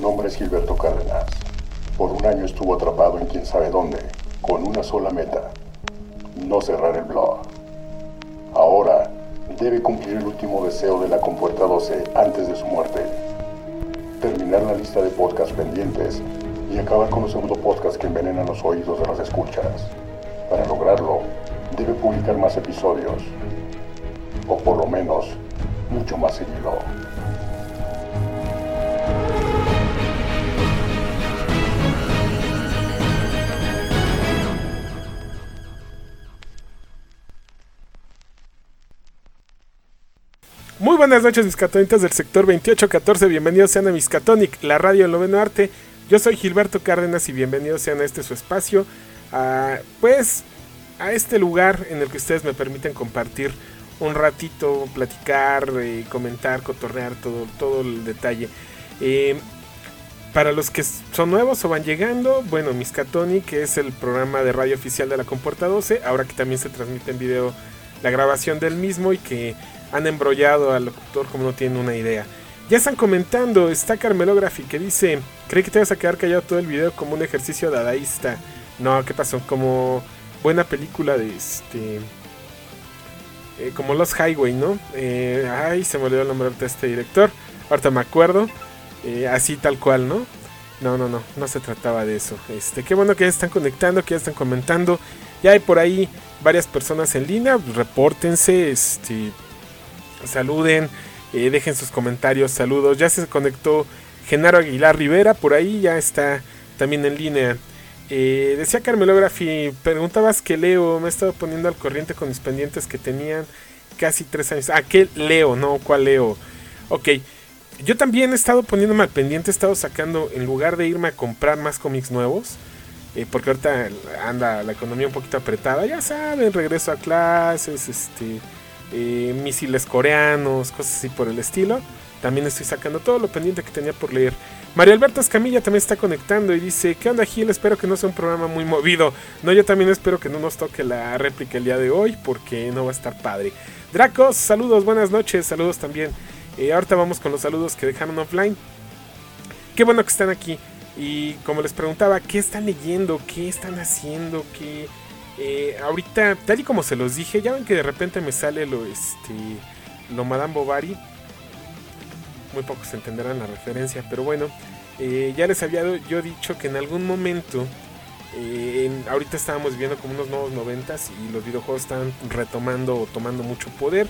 Nombre es Gilberto Cárdenas. Por un año estuvo atrapado en quién sabe dónde, con una sola meta, no cerrar el blog. Ahora debe cumplir el último deseo de la compuerta 12 antes de su muerte. Terminar la lista de podcasts pendientes y acabar con los segundo podcasts que envenenan los oídos de las escuchas. Para lograrlo, debe publicar más episodios, o por lo menos, mucho más seguido. Buenas noches, miscatonitas del sector 2814. Bienvenidos sean a Miscatonic, la radio del noveno arte. Yo soy Gilberto Cárdenas y bienvenidos sean a este su espacio. a, pues a este lugar en el que ustedes me permiten compartir un ratito, platicar, eh, comentar, cotorrear, todo, todo el detalle. Eh, para los que son nuevos o van llegando, bueno, Miscatonic es el programa de radio oficial de la Compuerta 12, ahora que también se transmite en video la grabación del mismo y que han embrollado al locutor como no tienen una idea. Ya están comentando, está Carmelography que dice, cree que te vas a quedar callado todo el video como un ejercicio dadaísta. No, ¿qué pasó? Como buena película de este... eh, como Los Highway, ¿no? Eh, ay, se me olvidó el nombre de este director. Ahorita me acuerdo. Eh, así tal cual, ¿no? No, no, no, no se trataba de eso. Este, qué bueno que ya están conectando, que ya están comentando. Ya hay por ahí varias personas en línea. Repórtense, este, saluden, eh, dejen sus comentarios, saludos. Ya se conectó Genaro Aguilar Rivera, por ahí ya está también en línea. Eh, decía Carmelography, preguntabas que Leo, me he estado poniendo al corriente con mis pendientes que tenían casi tres años. Ah, ¿qué Leo? No, ¿cuál Leo? Ok, yo también he estado poniéndome al pendiente, he estado sacando, en lugar de irme a comprar más cómics nuevos, eh, porque ahorita anda la economía un poquito apretada, ya saben, regreso a clases, este, misiles coreanos, cosas así por el estilo. También estoy sacando todo lo pendiente que tenía por leer. María Alberto Escamilla también está conectando y dice, ¿qué onda Gil? Espero que no sea un programa muy movido. No, yo también espero que no nos toque la réplica el día de hoy porque no va a estar padre. Dracos, saludos, buenas noches, saludos también. Eh, ahorita vamos con los saludos que dejaron offline. Qué bueno que están aquí. Y como les preguntaba, ¿qué están leyendo? ¿Qué están haciendo? ¿Qué... Eh, ahorita, tal y como se los dije, ya ven que de repente me sale lo, este, lo Madame Bovary. Muy pocos entenderán la referencia, pero bueno, eh, ya les había yo dicho que en algún momento, eh, en- ahorita estábamos viviendo como unos nuevos noventas y los videojuegos están retomando o tomando mucho poder.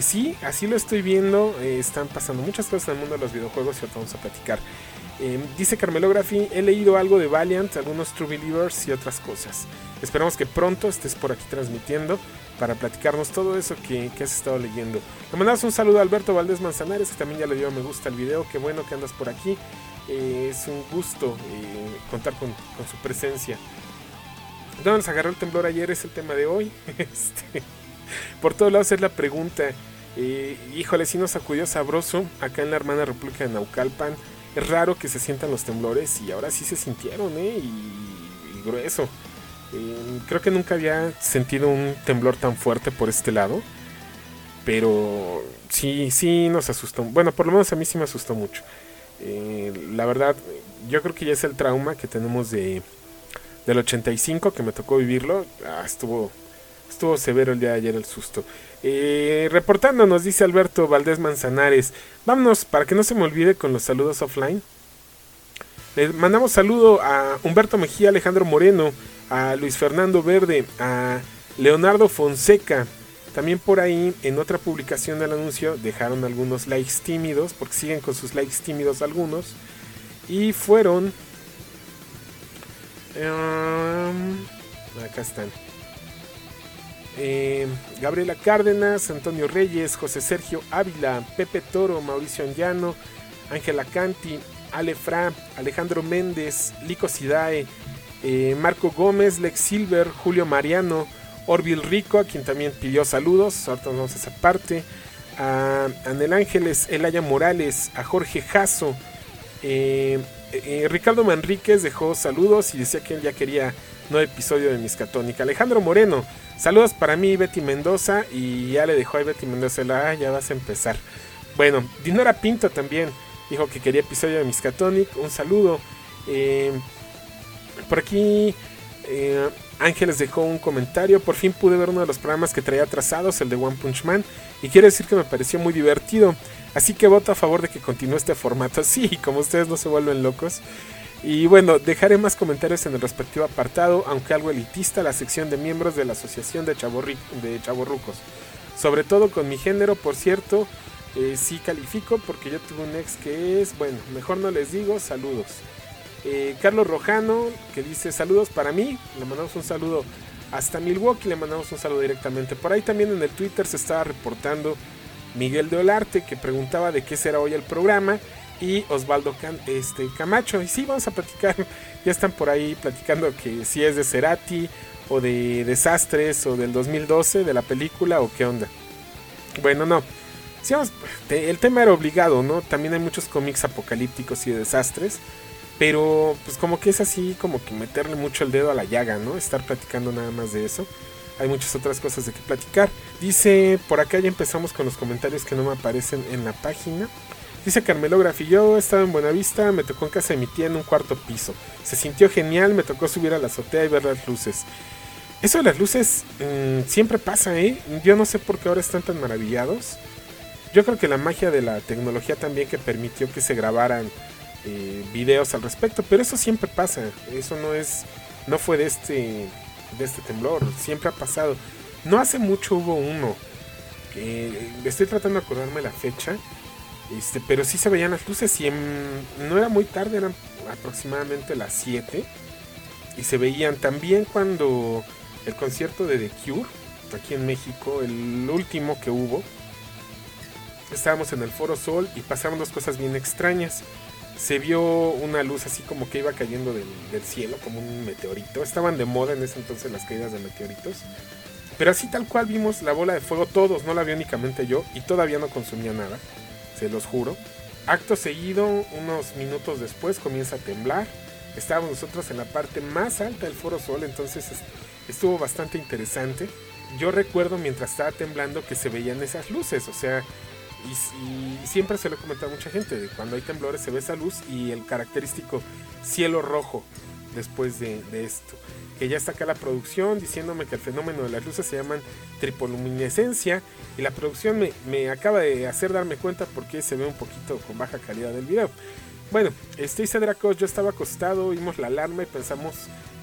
Sí, así lo estoy viendo, están pasando muchas cosas en el mundo de los videojuegos y ahorita vamos a platicar. Eh, dice Carmelography, he leído algo de Valiant, algunos True Believers y otras cosas. Esperamos que pronto estés por aquí transmitiendo para platicarnos todo eso que, has estado leyendo. Le mandamos un saludo a Alberto Valdés Manzanares, que también ya le dio me gusta al video. Qué bueno que andas por aquí. Eh, es un gusto eh, contar con, su presencia. ¿Dónde nos agarró el temblor ayer? Es el tema de hoy. Este, por todos lados es la pregunta. Eh, híjole, sí nos sacudió sabroso acá en la hermana República de Naucalpan. Es raro que se sientan los temblores y ahora sí se sintieron, ¿eh? Y grueso. Eh, creo que nunca había sentido un temblor tan fuerte por este lado. Pero sí, sí nos asustó. Bueno, por lo menos a mí sí me asustó mucho. Eh, la verdad, yo creo que ya es el trauma que tenemos de del 85 que me tocó vivirlo. Ah, estuvo, estuvo severo el día de ayer el susto. Eh, reportando nos dice Alberto Valdés Manzanares. Vámonos para que no se me olvide con los saludos offline. Le mandamos saludo a Humberto Mejía, Alejandro Moreno, a Luis Fernando Verde, a Leonardo Fonseca. También por ahí, en otra publicación del anuncio, dejaron algunos likes tímidos, porque siguen con sus likes tímidos algunos. Y fueron... em, acá están. Eh, Gabriela Cárdenas, Antonio Reyes, José Sergio Ávila, Pepe Toro, Mauricio Anllano, Ángela Canti, Ale Fra, Alejandro Méndez, Lico Sidae, eh, Marco Gómez, Lex Silver, Julio Mariano, Orville Rico, a quien también pidió saludos, ahorita vamos a esa parte, a Anel Ángeles, Elaya Morales, a Jorge Jasso, eh, eh, Ricardo Manríquez dejó saludos y decía que él ya quería nuevo episodio de Miscatónica. Alejandro Moreno, saludos para mí, Betty Mendoza, y ya le dejó a Betty Mendoza, la, "Ah, ya vas a empezar. Bueno, Dinora Pinto también. Dijo que quería episodio de Miskatonic. Un saludo. Por aquí eh, Ángeles dejó un comentario. Por fin pude ver uno de los programas que traía atrasados, el de One Punch Man. Y quiero decir que me pareció muy divertido. Así que voto a favor de que continúe este formato así, como ustedes no se vuelven locos. Y bueno, dejaré más comentarios en el respectivo apartado, aunque algo elitista, la sección de miembros de la Asociación de, de Chaborrucos. Sobre todo con mi género, por cierto, eh, sí califico porque yo tuve un ex que es, bueno, mejor no les digo, saludos. Eh, Carlos Rojano, que dice saludos para mí, le mandamos un saludo hasta Milwaukee, le mandamos un saludo directamente. Por ahí también en el Twitter se estaba reportando Miguel de Olarte, que preguntaba de qué será hoy el programa y Osvaldo este, Camacho. Y sí, vamos a platicar. Ya están por ahí platicando que si es de Cerati o de Desastres o del 2012 de la película o qué onda. Bueno, no. El tema era obligado, ¿no? También hay muchos cómics apocalípticos y de desastres. Pero pues como que es así como que meterle mucho el dedo a la llaga, ¿no? Estar platicando nada más de eso. Hay muchas otras cosas de que platicar. Dice, por acá ya empezamos con los comentarios que no me aparecen en la página. Dice Carmelo yo estaba en Buenavista, me tocó en casa de mi tía en un cuarto piso. Se sintió genial, me tocó subir a la azotea y ver las luces. Eso de las luces mm, siempre pasa, ¿eh? Yo no sé por qué ahora están tan maravillados. Yo creo que la magia de la tecnología también que permitió que se grabaran eh, videos al respecto, pero eso siempre pasa. Eso no es, no fue de este, de este temblor, siempre ha pasado. No hace mucho hubo uno. Que, estoy tratando de acordarme la fecha este, pero sí se veían las luces y no era muy tarde, eran aproximadamente las 7. Y se veían también cuando el concierto de The Cure, aquí en México, el último que hubo, estábamos en el Foro Sol y pasaron dos cosas bien extrañas. Se vio una luz así como que iba cayendo del, cielo, como un meteorito. Estaban de moda en ese entonces las caídas de meteoritos. Pero así tal cual vimos la bola de fuego todos, no la vi únicamente yo y todavía no consumía nada se los juro. Acto seguido, unos minutos después, comienza a temblar. Estábamos nosotros en la parte más alta del Foro Sol, entonces estuvo bastante interesante. Yo recuerdo mientras estaba temblando que se veían esas luces, o sea, y, siempre se lo he comentado a mucha gente, cuando hay temblores se ve esa luz y el característico cielo rojo después de esto que ya está acá la producción diciéndome que el fenómeno de las luces se llaman tripoluminescencia y la producción me, acaba de hacer darme cuenta porque se ve un poquito con baja calidad del video. Bueno, este dice Dracos, yo estaba acostado, oímos la alarma y pensamos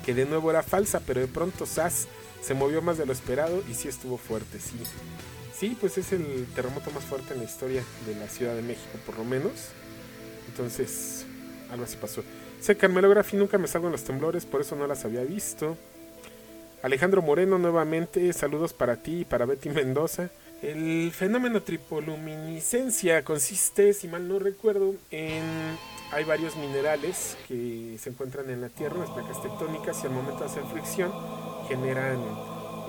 que de nuevo era falsa, pero de pronto SAS se movió más de lo esperado y sí estuvo fuerte, sí. Sí, pues es el terremoto más fuerte en la historia de la Ciudad de México, por lo menos. Entonces, algo así pasó. Sé Carmelo Grafi nunca me salgo en los temblores, por eso no las había visto. Alejandro Moreno nuevamente, saludos para ti y para Betty Mendoza. El fenómeno tripoluminiscencia consiste, si mal no recuerdo, en hay varios minerales que se encuentran en la Tierra, las placas tectónicas, y al momento de hacer fricción generan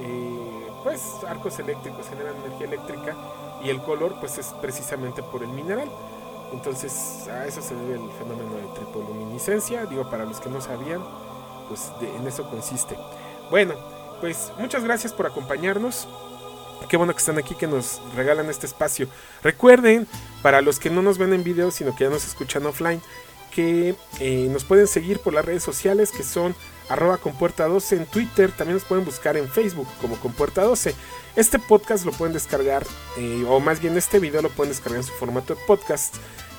eh, pues arcos eléctricos, generan energía eléctrica y el color pues es precisamente por el mineral. Entonces a eso se debe el fenómeno de tripoluminiscencia. Digo, para los que no sabían, pues en eso consiste. Bueno, pues muchas gracias por acompañarnos. Qué bueno que están aquí, que nos regalan este espacio. Recuerden, para los que no nos ven en video, sino que ya nos escuchan offline, que eh, nos pueden seguir por las redes sociales que son arroba compuerta 12 en Twitter, también nos pueden buscar en Facebook como compuerta 12. Este podcast lo pueden descargar, eh, o más bien este video lo pueden descargar en su formato de podcast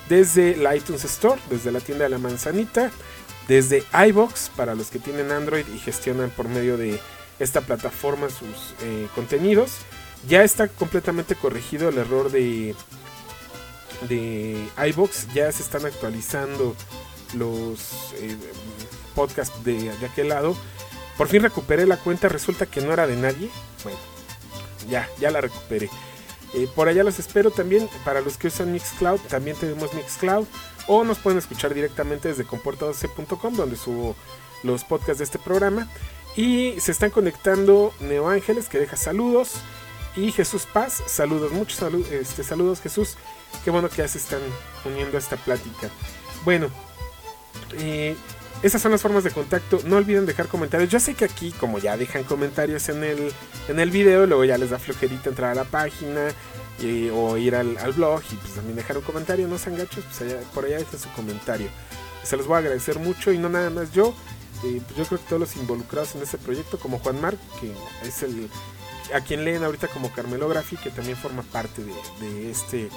desde la iTunes Store, desde la tienda de la manzanita, desde iBox para los que tienen Android y gestionan por medio de esta plataforma sus eh, contenidos. Ya está completamente corregido el error de, de iBox, ya se están actualizando los eh, podcasts de, de aquel lado. Por fin recuperé la cuenta, resulta que no era de nadie. Bueno, ya, ya la recuperé. Eh, por allá los espero también. Para los que usan Mixcloud, también tenemos Mixcloud. O nos pueden escuchar directamente desde comporta12.com, donde subo los podcasts de este programa. Y se están conectando Neo Ángeles, que deja saludos. Y Jesús Paz, saludos, muchos saludos, este, saludos Jesús. Qué bueno que ya se están uniendo a esta plática. Bueno, eh, esas son las formas de contacto. No olviden dejar comentarios. Yo sé que aquí, como ya dejan comentarios en el, en el video, luego ya les da flojerita entrar a la página o ir al, blog y pues también dejar un comentario, no sean gachos, pues por allá dejen su comentario. Se los voy a agradecer mucho y no nada más yo, eh, yo creo que todos los involucrados en este proyecto, como Juan Marc, que es el a quien leen ahorita como Carmelo que también forma parte de, de este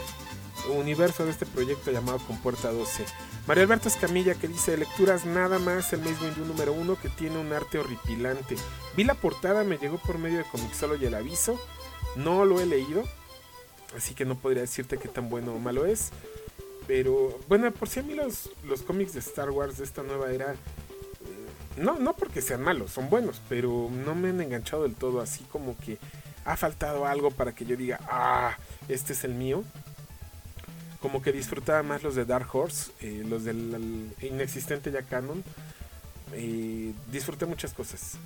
universo de este proyecto llamado Compuerta 12. María Alberto Escamilla que dice lecturas nada más el mismo hindú número uno que tiene un arte horripilante. Vi la portada, me llegó por medio de Comixolo y el aviso. No lo he leído, así que no podría decirte qué tan bueno o malo es. Pero bueno, por si a mí los, los cómics de Star Wars de esta nueva era, mm, no, no porque sean malos, son buenos, pero no me han enganchado del todo, así como que ha faltado algo para que yo diga, ah, este es el mío como que disfrutaba más los de Dark Horse, eh, los del inexistente ya canon. disfruté muchas cosas.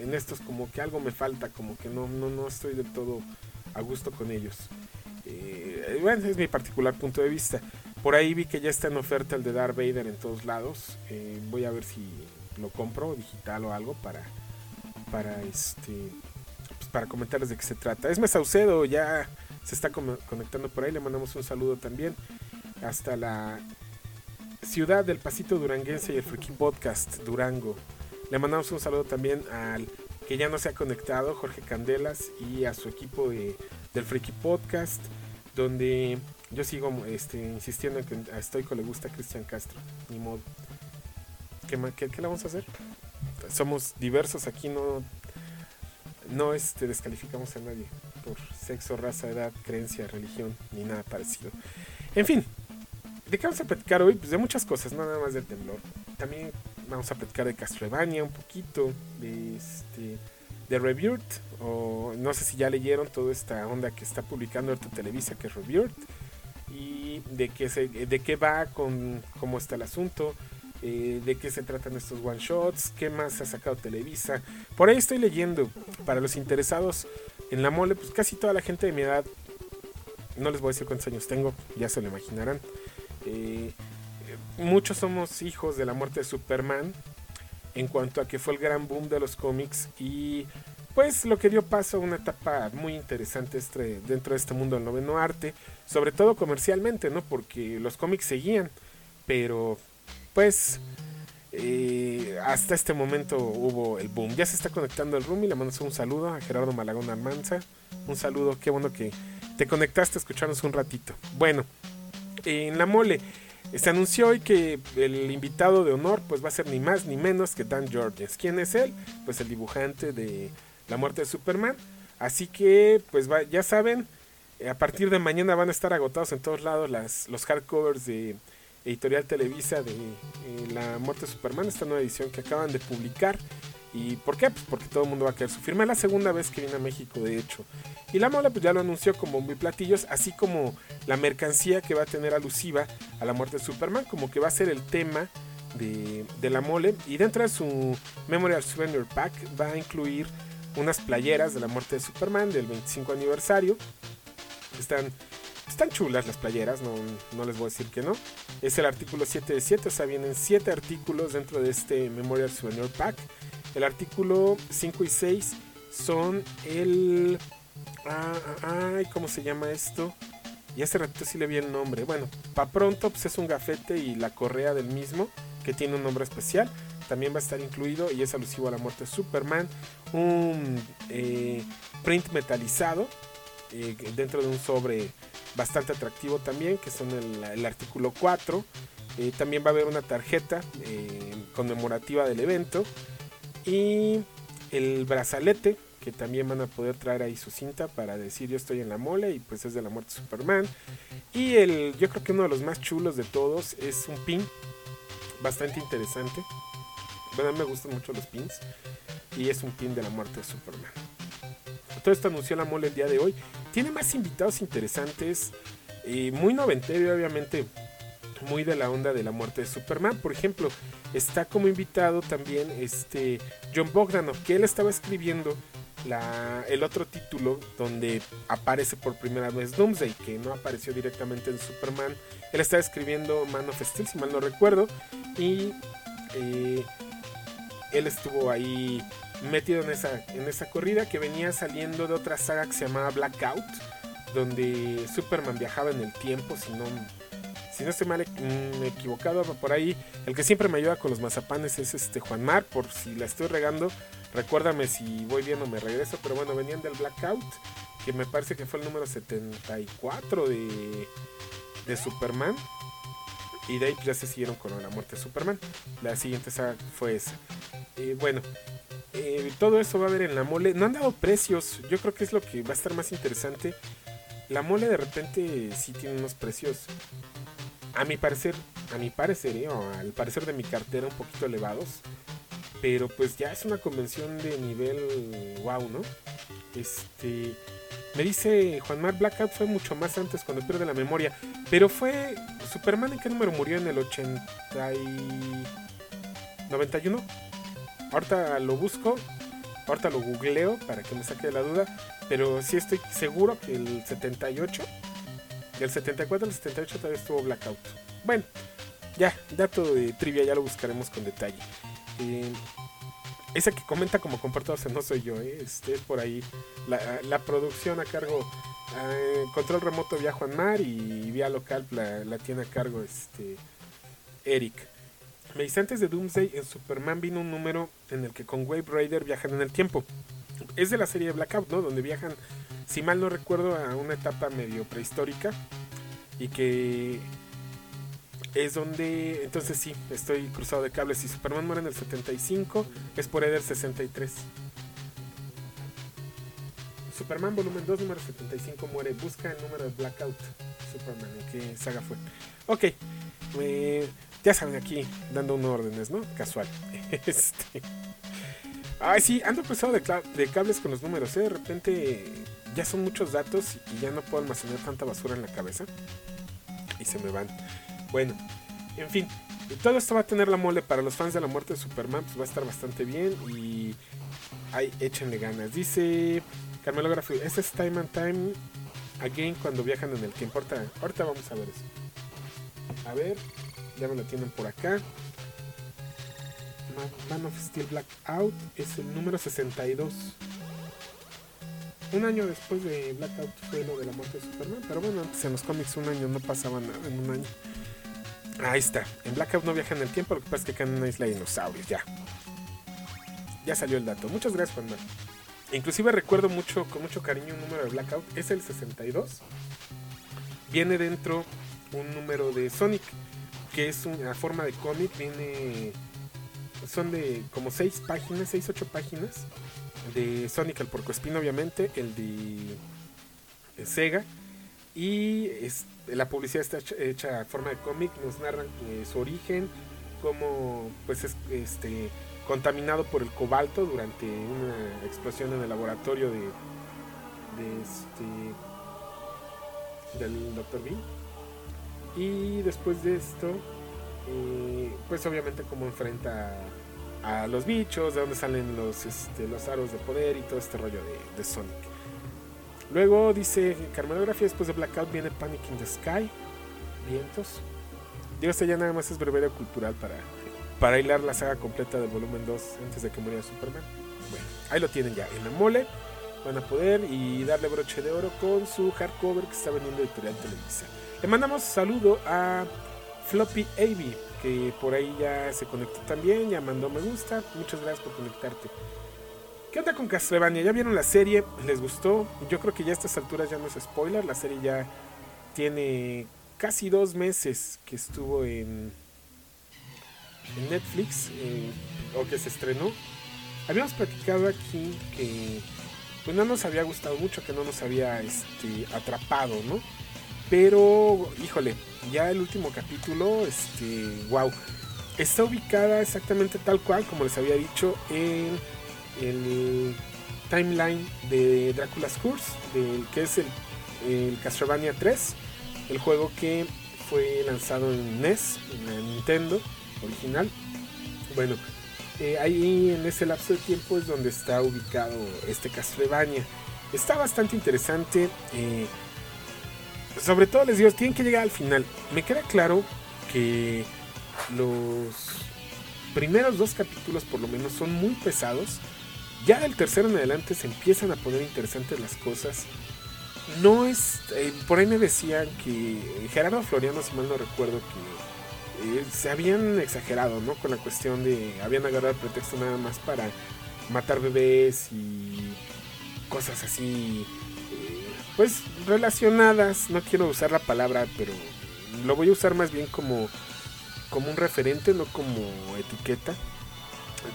en estos como que algo me falta, como que no, no, no estoy del todo a gusto con ellos. Eh, bueno, es mi particular punto de vista. Por ahí vi que ya está en oferta el de Darth Vader en todos lados. Eh, voy a ver si lo compro digital o algo para para este pues para comentarles de qué se trata. Es Saucedo ya se está conectando por ahí. Le mandamos un saludo también hasta la ciudad del Pasito Duranguense y el Freaky Podcast Durango. Le mandamos un saludo también al que ya no se ha conectado, Jorge Candelas, y a su equipo de, del Freaky Podcast, donde yo sigo este, insistiendo en que a Stoico le gusta Cristian Castro. Ni modo. ¿Qué, qué, qué le vamos a hacer? Somos diversos aquí, no, no este, descalificamos a nadie por sexo, raza, edad, creencia, religión, ni nada parecido. En fin, ¿de qué vamos a platicar hoy? Pues de muchas cosas, no nada más del temblor. También vamos a platicar de Castlevania un poquito, de este de Rebirth, o no sé si ya leyeron toda esta onda que está publicando ahorita Televisa, que es Rebirth, y de qué, se, de qué va, con cómo está el asunto, eh, de qué se tratan estos one shots, qué más ha sacado Televisa. Por ahí estoy leyendo, para los interesados, en la mole, pues casi toda la gente de mi edad, no les voy a decir cuántos años tengo, ya se lo imaginarán. Eh, muchos somos hijos de la muerte de Superman, en cuanto a que fue el gran boom de los cómics y pues lo que dio paso a una etapa muy interesante este, dentro de este mundo del noveno arte, sobre todo comercialmente, ¿no? Porque los cómics seguían, pero pues eh, hasta este momento hubo el boom. Ya se está conectando el room y le mando un saludo a Gerardo Malagón Almanza. Un saludo, qué bueno que te conectaste a escucharnos un ratito. Bueno, en la mole se anunció hoy que el invitado de honor pues va a ser ni más ni menos que Dan Georges. ¿Quién es él? Pues el dibujante de La muerte de Superman. Así que pues ya saben, a partir de mañana van a estar agotados en todos lados las, los hardcovers de Editorial Televisa de eh, La Muerte de Superman, esta nueva edición que acaban de publicar. ¿Y por qué? Pues porque todo el mundo va a querer su firma. Es la segunda vez que viene a México, de hecho. Y la mole pues ya lo anunció como muy platillos, así como la mercancía que va a tener alusiva a la muerte de Superman, como que va a ser el tema de, de la mole. Y dentro de su Memorial Souvenir Pack va a incluir unas playeras de la muerte de Superman del 25 aniversario. Están están chulas las playeras, no, no, les voy a decir que no. Es el artículo 7 de 7, o sea, vienen 7 artículos dentro de este Memorial Souvenir Pack. El artículo 5 y 6 son el... Ah, ah, ay, ¿cómo se llama esto? Y hace ratito sí le vi el nombre. Bueno, para pronto pues es un gafete y la correa del mismo, que tiene un nombre especial. También va a estar incluido y es alusivo a la muerte de Superman. Un eh, print metalizado eh, dentro de un sobre bastante atractivo también, que son el, artículo 4. Eh, también va a haber una tarjeta eh, conmemorativa del evento. Y el brazalete, que también van a poder traer ahí su cinta para decir yo estoy en la mole y pues es de la muerte de Superman. Y el, yo creo que uno de los más chulos de todos es un pin bastante interesante. Bueno, a mí me gustan mucho los pins. Y es un pin de la muerte de Superman. Todo esto anunció la mole el día de hoy. Tiene más invitados interesantes. Eh, muy noventero, obviamente. Muy de la onda de la muerte de Superman. Por ejemplo, está como invitado también este John Bogdanov, que él estaba escribiendo la, el otro título donde aparece por primera vez Doomsday, que no apareció directamente en Superman. Él estaba escribiendo Man of Steel, si mal no recuerdo. Y eh, él estuvo ahí metido en esa, en esa corrida que venía saliendo de otra saga que se llamaba Blackout, donde Superman viajaba en el tiempo, si no, si no estoy mal mm, equivocado por ahí. El que siempre me ayuda con los mazapanes es este Juan Mar, por si la estoy regando. Recuérdame si voy bien o me regreso, pero bueno, venían del Blackout, que me parece que fue el número 74 de, de Superman. Y de ahí pues, ya se siguieron con la muerte de Superman. La siguiente saga fue esa. Eh, bueno, eh, todo eso va a haber en la mole. No han dado precios. Yo creo que es lo que va a estar más interesante. La mole de repente sí tiene unos precios. A mi parecer, a mi parecer, eh, o al parecer de mi cartera un poquito elevados. Pero pues ya es una convención de nivel wow, ¿no? Este. Me dice Juan Mar Blackout fue mucho más antes cuando pierde la memoria. Pero fue. Superman en qué número murió en el 80 y... 91. Ahorita lo busco. Ahorita lo googleo para que me saque de la duda. Pero sí estoy seguro que el 78. Del 74 al 78 todavía estuvo Blackout. Bueno, ya, dato de trivia, ya lo buscaremos con detalle. Eh, esa que comenta como comportarse no soy yo, ¿eh? este, es por ahí. La, producción a cargo, eh, control remoto vía Juan Mar y vía local la, la tiene a cargo este, Eric. Me dice antes de Doomsday en Superman vino un número en el que con Wave Rider viajan en el tiempo. Es de la serie Blackout, ¿no? Donde viajan, si mal no recuerdo, a una etapa medio prehistórica. Y que es donde, entonces sí, estoy cruzado de cables. Si Superman muere en el 75, es por Eder 63. Superman volumen 2, número 75 muere. Busca el número de Blackout. Superman, ¿en qué saga fue? Ok. Eh, ya saben, aquí dando unos órdenes, ¿no? Casual. Este. Ay, sí, ando cruzado de, de, cables con los números, ¿eh? De repente ya son muchos datos y ya no puedo almacenar tanta basura en la cabeza. Y se me van. Bueno, en fin, todo esto va a tener la mole para los fans de la muerte de Superman, pues va a estar bastante bien y ay, échenle ganas. Dice Carmelo Grafo, ese es Time and Time Again cuando viajan en el tiempo. Ahorita, ahorita vamos a ver eso. A ver, ya me lo tienen por acá. Man of Steel Blackout es el número 62. Un año después de Blackout fue lo de la muerte de Superman, pero bueno, antes en los cómics un año no pasaba nada en un año. Ahí está. En Blackout no viaja en el tiempo, lo que pasa es que acá en una isla de dinosaurios, ya. Ya salió el dato. Muchas gracias, Juan Inclusive recuerdo mucho, con mucho cariño un número de Blackout. Es el 62. Viene dentro un número de Sonic, que es una forma de cómic. Viene... Son de como 6 páginas, 6, 8 páginas. De Sonic el Porcoespín, obviamente. El de Sega. Y la publicidad está hecha, a forma de cómic, nos narran eh, su origen, cómo pues es este, contaminado por el cobalto durante una explosión en el laboratorio de, este, del Dr. Bean. Y después de esto, eh, pues obviamente cómo enfrenta a, los bichos, de dónde salen los, este, los aros de poder y todo este rollo de, de Sonic. Luego dice Carmenografía, después de Blackout viene Panic in the Sky, Vientos. Digo, este ya nada más es brevería cultural para, para hilar la saga completa del volumen 2 antes de que muriera Superman. Bueno, ahí lo tienen ya en la mole. Van a poder y darle broche de oro con su hardcover que está vendiendo Editorial Televisa. Le mandamos saludo a Floppy AB, que por ahí ya se conectó también, ya mandó me gusta. Muchas gracias por conectarte. ¿Qué onda con Castlevania? ¿Ya vieron la serie? ¿Les gustó? Yo creo que ya a estas alturas ya no es spoiler. La serie ya tiene casi dos meses que estuvo en, Netflix eh, o que se estrenó. Habíamos platicado aquí que pues no nos había gustado mucho, que no nos había este, atrapado, ¿no? Pero, híjole, ya el último capítulo, este, wow, está ubicada exactamente tal cual, como les había dicho, en el timeline de Dracula's Curse, que es el, Castlevania 3, el juego que fue lanzado en NES, en Nintendo original. Bueno, eh, ahí en ese lapso de tiempo es donde está ubicado este Castlevania. Está bastante interesante. Eh, sobre todo les digo, tienen que llegar al final. Me queda claro que los primeros dos capítulos por lo menos son muy pesados ya del tercero en adelante se empiezan a poner interesantes las cosas. no es. Eh, por ahí me decían que Gerardo Floriano, si mal no recuerdo, que eh, se habían exagerado, ¿no? Con la cuestión de. Habían agarrado el pretexto nada más para matar bebés y cosas así. Eh, pues relacionadas. No quiero usar la palabra, pero lo voy a usar más bien como. Como un referente, no como etiqueta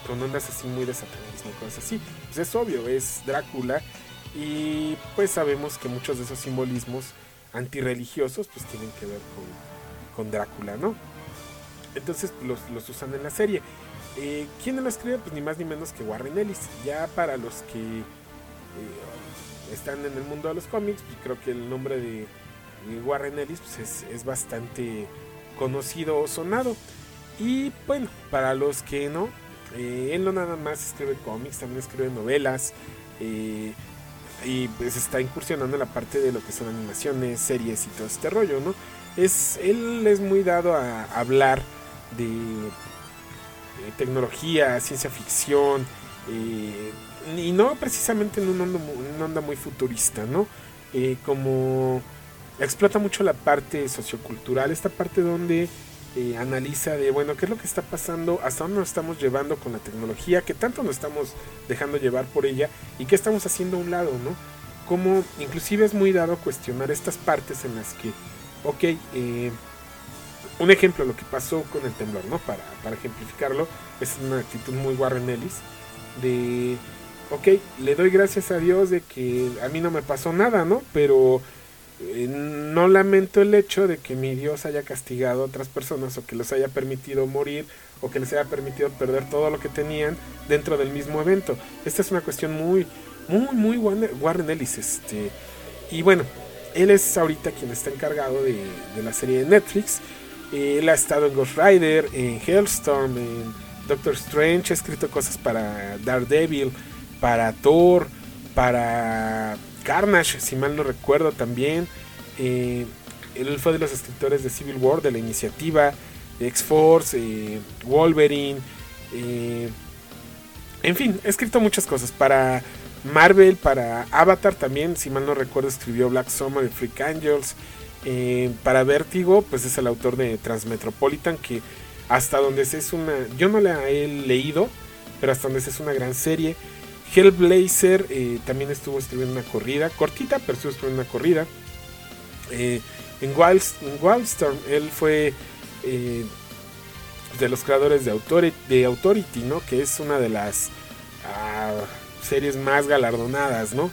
con ondas así muy de satanismo, cosas así. Pues es obvio, es Drácula y pues sabemos que muchos de esos simbolismos antirreligiosos pues tienen que ver con, Drácula, ¿no? Entonces los, usan en la serie. Eh, ¿Quién lo escribe? Pues ni más ni menos que Warren Ellis. Ya para los que eh, están en el mundo de los cómics, pues creo que el nombre de, Warren Ellis pues es, bastante conocido o sonado. Y bueno, para los que no, eh, él no nada más escribe cómics, también escribe novelas. Eh, y pues está incursionando en la parte de lo que son animaciones, series y todo este rollo, ¿no? Es, él es muy dado a hablar de, tecnología, ciencia ficción, eh, y no precisamente en una onda, muy futurista, ¿no? Eh, como explota mucho la parte sociocultural, esta parte donde eh, analiza de, bueno, qué es lo que está pasando, hasta dónde nos estamos llevando con la tecnología, qué tanto nos estamos dejando llevar por ella y qué estamos haciendo a un lado, ¿no? Como inclusive es muy dado cuestionar estas partes en las que, ok, eh, un ejemplo, lo que pasó con el temblor, ¿no? Para, para ejemplificarlo, es una actitud muy Warren Ellis, de, ok, le doy gracias a Dios de que a mí no me pasó nada, ¿no? Pero no lamento el hecho de que mi Dios haya castigado a otras personas o que les haya permitido morir o que les haya permitido perder todo lo que tenían dentro del mismo evento. Esta es una cuestión muy, muy, muy Warren Ellis. Este, y bueno, él es ahorita quien está encargado de, la serie de Netflix. Él ha estado en Ghost Rider, en Hellstorm, en Doctor Strange, ha escrito cosas para Daredevil, para Thor, para Carnage, si mal no recuerdo también. Eh, él fue de los escritores de Civil War, de la iniciativa, X-Force, eh, Wolverine. Eh, en fin, ha escrito muchas cosas. Para Marvel, para Avatar también, si mal no recuerdo, escribió Black Summer y Freak Angels. para Vértigo, pues es el autor de Transmetropolitan, que hasta donde se es una... Yo no la he leído, pero hasta donde se es una gran serie. Hellblazer eh, también estuvo escribiendo una corrida, cortita, pero estuvo escribiendo una corrida. Eh, en, Wildstorm, él fue eh, de los creadores de Authority, ¿no? Que es una de las ah, series más galardonadas, ¿no?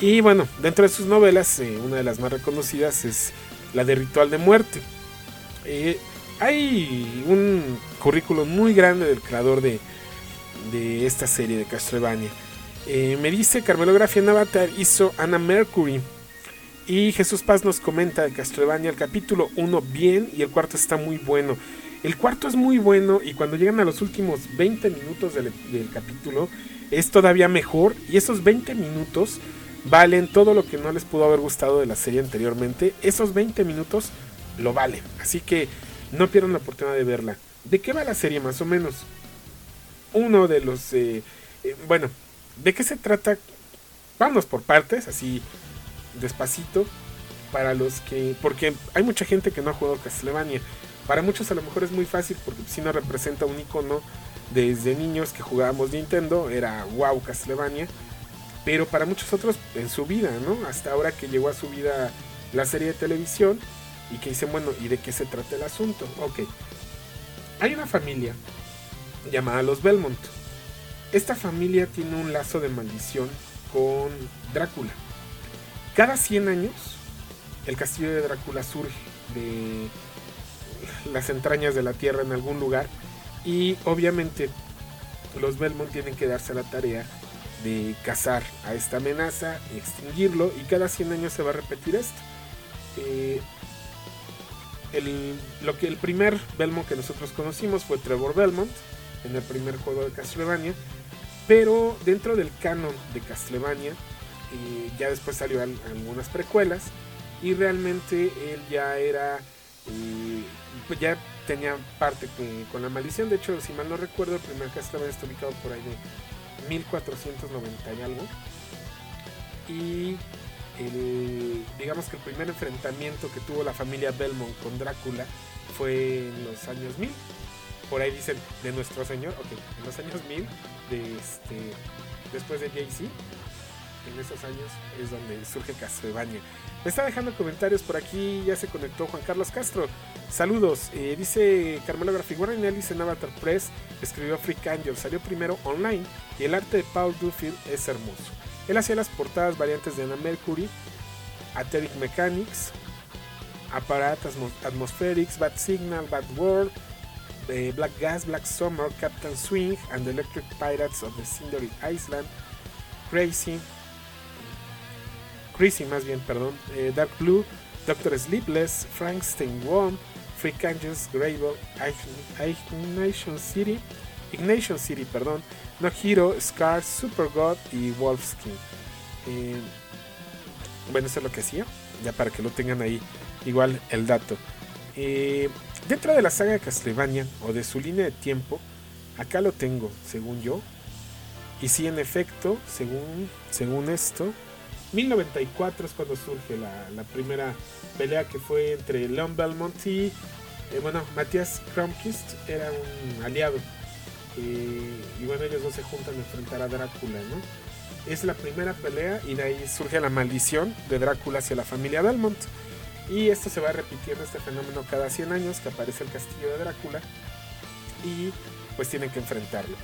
Y bueno, dentro de sus novelas, una de las más reconocidas es la de Ritual de Muerte. hay un currículo muy grande del creador de, de esta serie de Castlevania. Eh, me dice Carmelografía en Avatar hizo Anna Mercury. Y Jesús Paz nos comenta de Castlevania el capítulo 1 bien y el cuarto está muy bueno. El cuarto es muy bueno y cuando llegan a los últimos 20 minutos del, capítulo es todavía mejor y esos 20 minutos valen todo lo que no les pudo haber gustado de la serie anteriormente. Esos 20 minutos lo valen. Así que no pierdan la oportunidad de verla. ¿De qué va la serie más o menos? Uno de los... Eh, eh, bueno, ¿De qué se trata? Vamos por partes, así despacito. Para los que. Porque hay mucha gente que no ha jugado Castlevania. Para muchos a lo mejor es muy fácil porque si no representa un icono desde niños que jugábamos Nintendo. Era wow Castlevania. Pero para muchos otros en su vida, ¿no? Hasta ahora que llegó a su vida la serie de televisión. Y que dicen, bueno, ¿y de qué se trata el asunto? Ok. Hay una familia llamada los Belmont esta familia tiene un lazo de maldición con Drácula. Cada 100 años, el castillo de Drácula surge de las entrañas de la tierra en algún lugar y obviamente los Belmont tienen que darse la tarea de cazar a esta amenaza, extinguirlo y cada 100 años se va a repetir esto. Eh, el, lo que el primer Belmont que nosotros conocimos fue Trevor Belmont en el primer juego de Castlevania pero dentro del canon de Castlevania, eh, ya después salió algunas precuelas y realmente él ya era, eh, pues ya tenía parte con, la maldición. De hecho, si mal no recuerdo, el primer Castlevania está ubicado por ahí de 1490 y algo. Y digamos que el primer enfrentamiento que tuvo la familia Belmont con Drácula fue en los años 1000. Por ahí dicen de nuestro señor, ok, en los años 1000, de este, después de Jay-Z, en esos años es donde surge Castlevania. Me está dejando comentarios por aquí, ya se conectó Juan Carlos Castro. Saludos, eh, dice Carmelo Graphic Warren Ellis en Avatar Press, escribió Freak Angel, salió primero online y el arte de Paul Duffield es hermoso. Él hacía las portadas variantes de Anna Mercury, Atheric Mechanics, Apparat Atmospherics, Bad Signal, Bad World, Black Gas, Black Summer, Captain Swing, and the Electric Pirates of the Cindery Island, Crazy, Crazy más bien, perdón, eh, Dark Blue, Doctor Sleepless, Frankenstein Worm, Freak Angels, Gravel, Ignition City, Ignition City, perdón, No Hero, Scar, Super God y Wolfskin. Eh, bueno, eso es lo que hacía, ya para que lo tengan ahí igual el dato. Eh, dentro de la saga de Castlevania o de su línea de tiempo, acá lo tengo, según yo. Y sí, en efecto, según, según esto, 1094 es cuando surge la, primera pelea que fue entre Leon Belmont y, eh, bueno, Matías Kromkist era un aliado. Eh, y bueno, ellos dos se juntan a enfrentar a Drácula, ¿no? Es la primera pelea y de ahí surge la maldición de Drácula hacia la familia Belmont. Y esto se va repitiendo, este fenómeno cada 100 años que aparece el castillo de Drácula y pues tienen que enfrentarlo.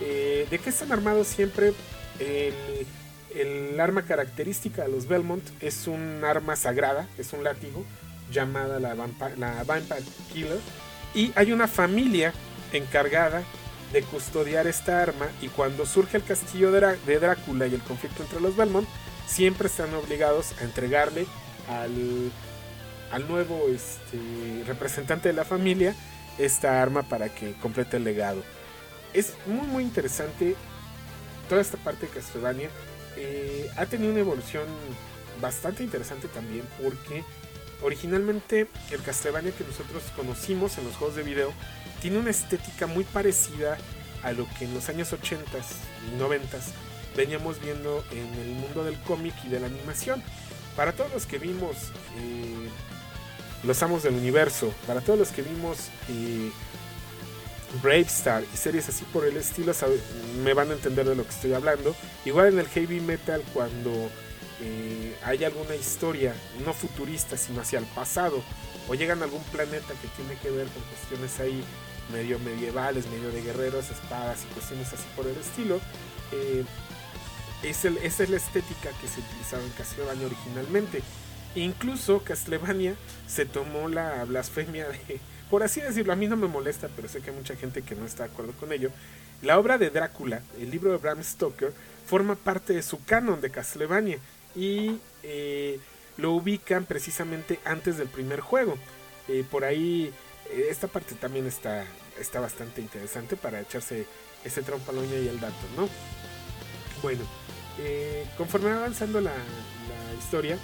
Eh, ¿De qué están armados siempre? El, arma característica de los Belmont es un arma sagrada, es un látigo llamada la, la Vampire Killer. Y hay una familia encargada de custodiar esta arma y cuando surge el castillo de, Drácula y el conflicto entre los Belmont, siempre están obligados a entregarle al, al nuevo este, representante de la familia esta arma para que complete el legado. Es muy muy interesante toda esta parte de Castlevania. Eh, ha tenido una evolución bastante interesante también porque originalmente el Castlevania que nosotros conocimos en los juegos de video tiene una estética muy parecida a lo que en los años 80 y 90 veníamos viendo en el mundo del cómic y de la animación. Para todos los que vimos eh, los Amos del Universo, para todos los que vimos eh, Brave Star y series así por el estilo, me van a entender de lo que estoy hablando. Igual en el heavy metal, cuando eh, hay alguna historia no futurista, sino hacia el pasado, o llegan a algún planeta que tiene que ver con cuestiones ahí medio medievales, medio de guerreros, espadas y cuestiones así por el estilo. Eh, es esa es la estética que se utilizaba en Castlevania originalmente. Incluso Castlevania se tomó la blasfemia de, por así decirlo, a mí no me molesta, pero sé que hay mucha gente que no está de acuerdo con ello. La obra de Drácula, el libro de Bram Stoker, forma parte de su canon de Castlevania y eh, lo ubican precisamente antes del primer juego. Eh, por ahí, eh, esta parte también está, está bastante interesante para echarse ese trompaloña y el dato, ¿no? Bueno, conforme va avanzando la historia,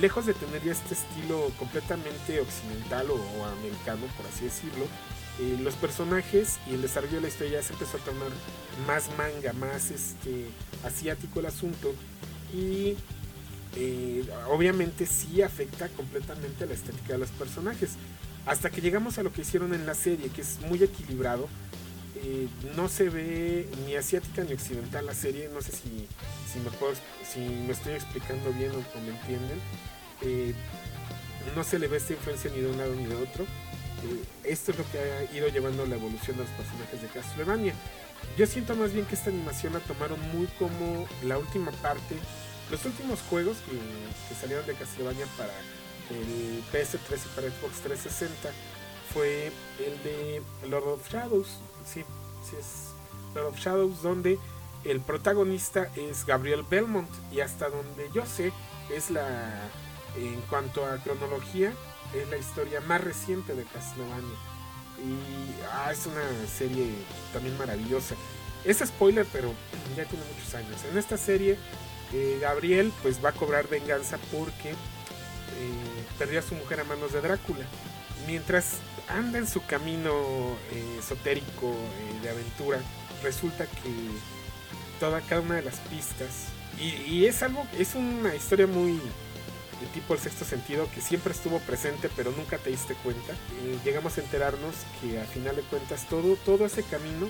lejos de tener ya este estilo completamente occidental o, americano, por así decirlo, eh, los personajes y el desarrollo de la historia se empezó a tomar más manga, más este, asiático el asunto y eh, obviamente sí afecta completamente la estética de los personajes. Hasta que llegamos a lo que hicieron en la serie, que es muy equilibrado. Eh, no se ve ni asiática ni occidental la serie. No sé si, si, me, si me estoy explicando bien o me entienden. Eh, no se le ve esta influencia ni de un lado ni de otro. Eh, esto es lo que ha ido llevando la evolución de los personajes de Castlevania. Yo siento más bien que esta animación la tomaron muy como la última parte, los últimos juegos que, salieron de Castlevania para el PS3 y para Xbox 360 fue el de Lord of Shadows, sí, sí es Lord of Shadows, donde el protagonista es Gabriel Belmont y hasta donde yo sé es la en cuanto a cronología, es la historia más reciente de Castlevania. Y ah, es una serie también maravillosa. Es spoiler, pero ya tiene muchos años. En esta serie, eh, Gabriel pues va a cobrar venganza porque eh, perdió a su mujer a manos de Drácula. Mientras anda en su camino eh, esotérico de aventura, resulta que toda cada una de las pistas y, es algo, es una historia muy de tipo el sexto sentido que siempre estuvo presente pero nunca te diste cuenta. Y llegamos a enterarnos que al final de cuentas todo, todo ese camino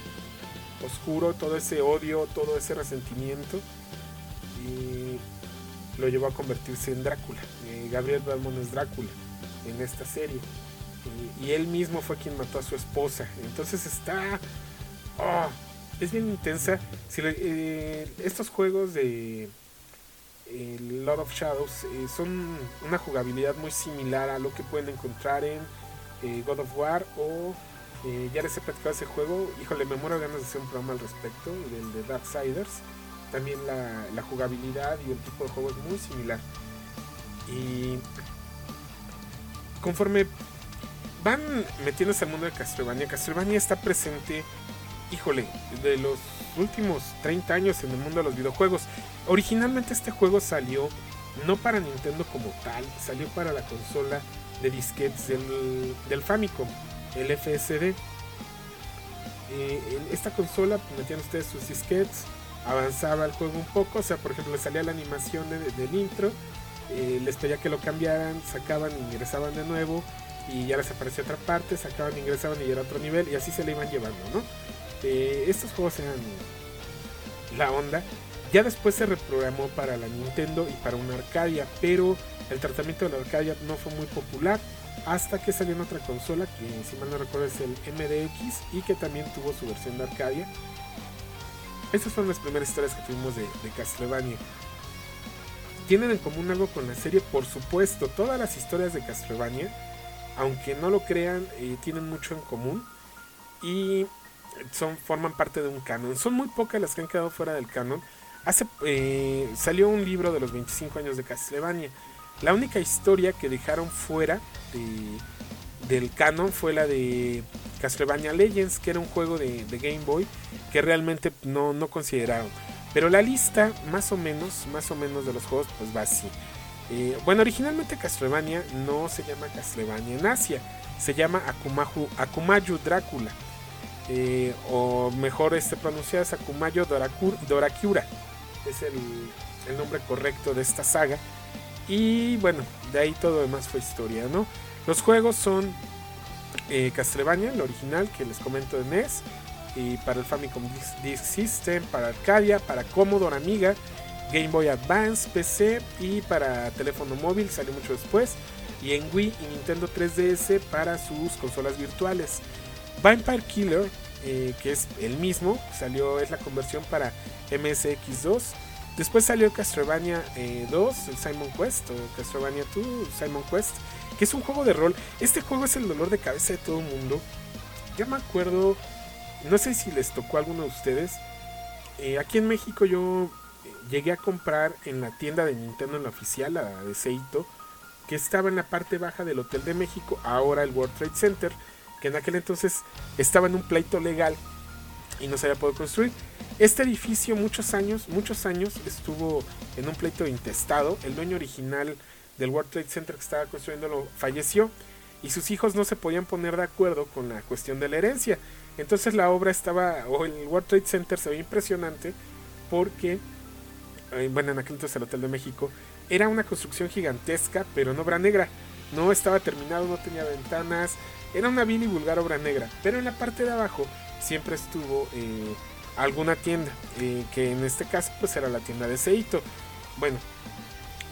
oscuro, todo ese odio, todo ese resentimiento lo llevó a convertirse en Drácula. Eh, Gabriel Belmont es Drácula en esta serie. Y él mismo fue quien mató a su esposa. Entonces está... Oh, es bien intensa. Eh, estos juegos de eh, Lord of Shadows eh, son una jugabilidad muy similar a lo que pueden encontrar en God of War o ya les he platicado ese juego. Híjole, me muero ganas de hacer un programa al respecto, del de Darksiders. También la, la jugabilidad y el tipo de juego es muy similar. Y conforme van metiéndose al mundo de Castlevania, Castlevania está presente híjole, de los últimos 30 años en el mundo de los videojuegos. Originalmente este juego salió no para Nintendo como tal, salió para la consola de disquetes del, Famicom, el FSD. Eh, en esta consola metían ustedes sus disquetes, avanzaba el juego un poco, o sea, por ejemplo, salía la animación del intro, eh, les pedía que lo cambiaran, sacaban, ingresaban de nuevo y ya les aparecía otra parte, sacaban, ingresaban y era otro nivel y así se le iban llevando, ¿no? Este, estos juegos eran la onda. Ya después se reprogramó para la Nintendo y para una Arcadia, pero el tratamiento de la Arcadia no fue muy popular hasta que salió en otra consola que si mal no recuerdo es el MDX y que también tuvo su versión de Arcadia. Estas fueron las primeras historias que tuvimos de, Castlevania. Tienen en común algo con la serie, por supuesto, todas las historias de Castlevania, aunque no lo crean, eh, tienen mucho en común. Y son, forman parte de un canon. Son muy pocas las que han quedado fuera del canon. Hace, eh, salió un libro de los 25 años de Castlevania. La única historia que dejaron fuera del canon fue la de Castlevania Legends, que era un juego de, Game Boy que realmente no, no, consideraron. Pero la lista, más o menos, más o menos de los juegos, pues va así. Eh, bueno, originalmente Castlevania no se llama Castlevania en Asia, se llama Akumayu, Akumayu Drácula. Eh, o mejor este pronunciado es Akumayo Dorakyura. Es el, nombre correcto de esta saga. Y bueno, de ahí todo demás fue historia, ¿no? Los juegos son eh, Castlevania, el original que les comento de NES, y para el Famicom Disk System, para Arcadia, para Commodore Amiga, Game Boy Advance, PC y para teléfono móvil, salió mucho después, y en Wii y Nintendo 3DS para sus consolas virtuales. Vampire Killer, eh, que es el mismo, salió, es la conversión para MSX2. Después salió Castlevania 2, eh, el Simon Quest, o Castlevania 2, Simon Quest, que es un juego de rol. Este juego es el dolor de cabeza de todo el mundo. Ya me acuerdo, no sé si les tocó a alguno de ustedes. Eh, aquí en México yo llegué a comprar en la tienda de Nintendo, en la oficial, la de Seito, que estaba en la parte baja del Hotel de México, ahora el World Trade Center que en aquel entonces estaba en un pleito legal y no se había podido construir. Este edificio muchos años, muchos años estuvo en un pleito intestado. El dueño original del World Trade Center que estaba construyendo falleció y sus hijos no se podían poner de acuerdo con la cuestión de la herencia. Entonces la obra estaba, o el World Trade Center se ve impresionante porque, bueno, en aquel entonces el Hotel de México, era una construcción gigantesca, pero en obra negra. No estaba terminado, no tenía ventanas, era una vil y vulgar obra negra, pero en la parte de abajo siempre estuvo eh, alguna tienda, eh, que en este caso pues era la tienda de Seito. Bueno,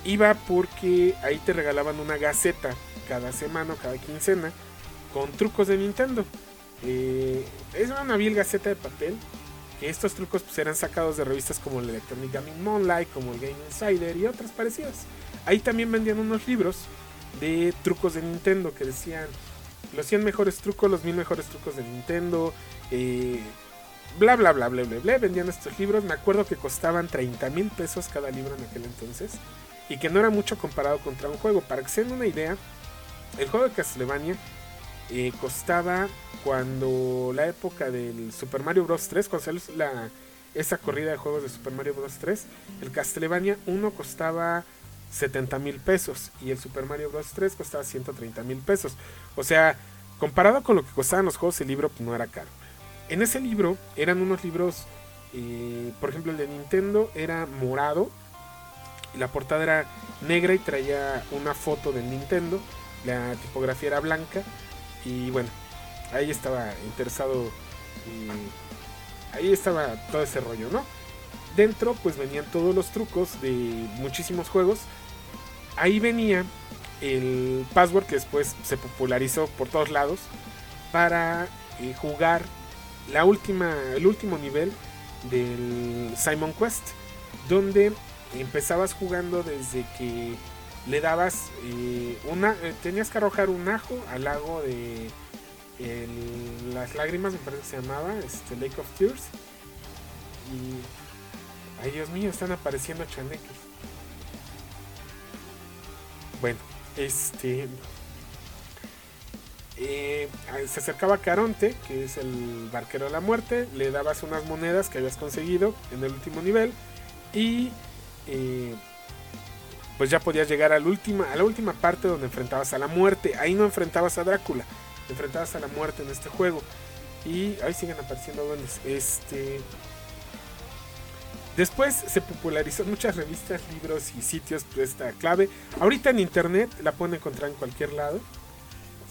iba porque ahí te regalaban una gaceta cada semana o cada quincena con trucos de Nintendo. Eh, era una vil gaceta de papel estos trucos pues, eran sacados de revistas como el Electronic Gaming Monthly, como el Game Insider y otras parecidas. Ahí también vendían unos libros de trucos de Nintendo que decían los 100 mejores trucos, los 1000 mejores trucos de Nintendo, eh, bla, bla, bla, bla, bla, bla, vendían estos libros. Me acuerdo que costaban 30 mil pesos cada libro en aquel entonces y que no era mucho comparado contra un juego. Para que se den una idea, el juego de Castlevania eh, costaba cuando la época del Super Mario Bros. 3, cuando salió esa corrida de juegos de Super Mario Bros. 3, el Castlevania 1 costaba 70 mil pesos y el Super Mario Bros. 3 costaba 130 mil pesos. O sea, comparado con lo que costaban los juegos, el libro no era caro. En ese libro eran unos libros, eh, por ejemplo el de Nintendo era morado La portada era negra y traía una foto del Nintendo. La tipografía era blanca. Y bueno, ahí estaba interesado. ahí estaba todo ese rollo, ¿no? Dentro pues venían todos los trucos de muchísimos juegos. Ahí venía el password que después se popularizó por todos lados para eh, jugar la última, el último nivel del Simon Quest, donde empezabas jugando desde que le dabas eh, una, eh, tenías que arrojar un ajo al lago de las lágrimas, me parece que se llamaba, este Lake of Tears. Y, ay Dios mío, están apareciendo chaneques. Bueno, este, eh, se acercaba Caronte, que es el barquero de la muerte, le dabas unas monedas que habías conseguido en el último nivel y pues ya podías llegar a la, última, a la última parte donde enfrentabas a la muerte. Ahí no enfrentabas a Drácula, enfrentabas a la muerte en este juego. Y ahí siguen apareciendo duendes. Este. Después se popularizó en muchas revistas, libros y sitios esta clave. Ahorita en internet la pueden encontrar en cualquier lado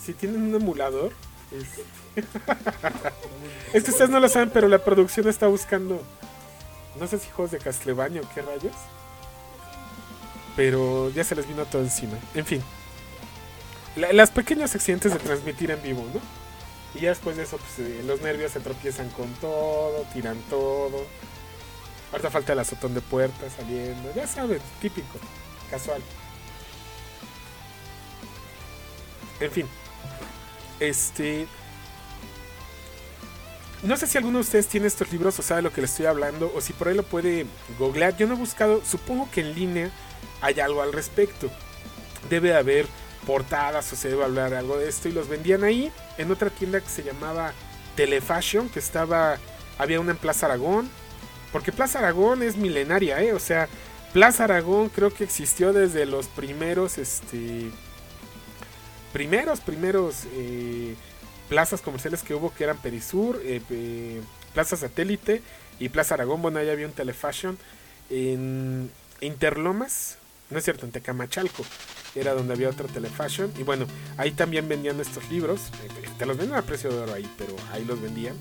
si tienen un emulador, es que ustedes no lo saben, pero la producción está buscando, no sé si juegos de Castlevania o qué rayos, pero ya se les vino todo encima. En fin, las pequeños accidentes de transmitir en vivo, ¿no? Y ya después de eso, pues eh, los nervios se tropiezan con todo, tiran todo. Ahorita falta el azotón de puertas saliendo, ya saben, típico, casual. En fin. Este. No sé si alguno de ustedes tiene estos libros o sabe lo que le estoy hablando, o si por ahí lo puede googlear. Yo no he buscado, supongo que en línea hay algo al respecto. Debe haber portadas o se debe hablar algo de esto. Y los vendían ahí, en otra tienda que se llamaba Telefashion, que estaba. Había una en Plaza Aragón. Porque Plaza Aragón es milenaria, ¿eh? O sea, Plaza Aragón creo que existió desde los primeros, este primeros, primeros eh, plazas comerciales que hubo, que eran Perisur, eh, Plaza Satélite y Plaza Aragón. Bueno, ahí había un Telefashion. En Interlomas, no es cierto, en Tecamachalco era donde había otro Telefashion. Y bueno, ahí también vendían estos libros. Eh, te los vendían a precio de oro ahí, pero ahí los vendían.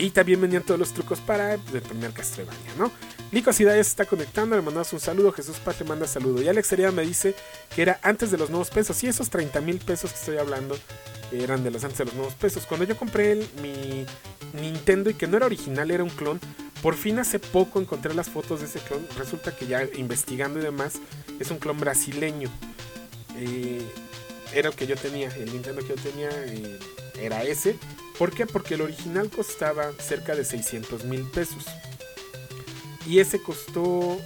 Y también vendían todos los trucos para pues, el primer Castlevania, ¿no? Nico se está conectando, le mandamos un saludo. Jesús Paz le manda saludo. Y Alex Heredia me dice que era antes de los nuevos pesos. Y esos 30 mil pesos que estoy hablando eran de los antes de los nuevos pesos. Cuando yo compré mi Nintendo y que no era original, era un clon. Por fin hace poco encontré las fotos de ese clon. Resulta que ya investigando y demás, es un clon brasileño. Eh, era el que yo tenía, el Nintendo que yo tenía eh, era ese. ¿Por qué? Porque el original costaba cerca de 600 mil pesos. Y ese costó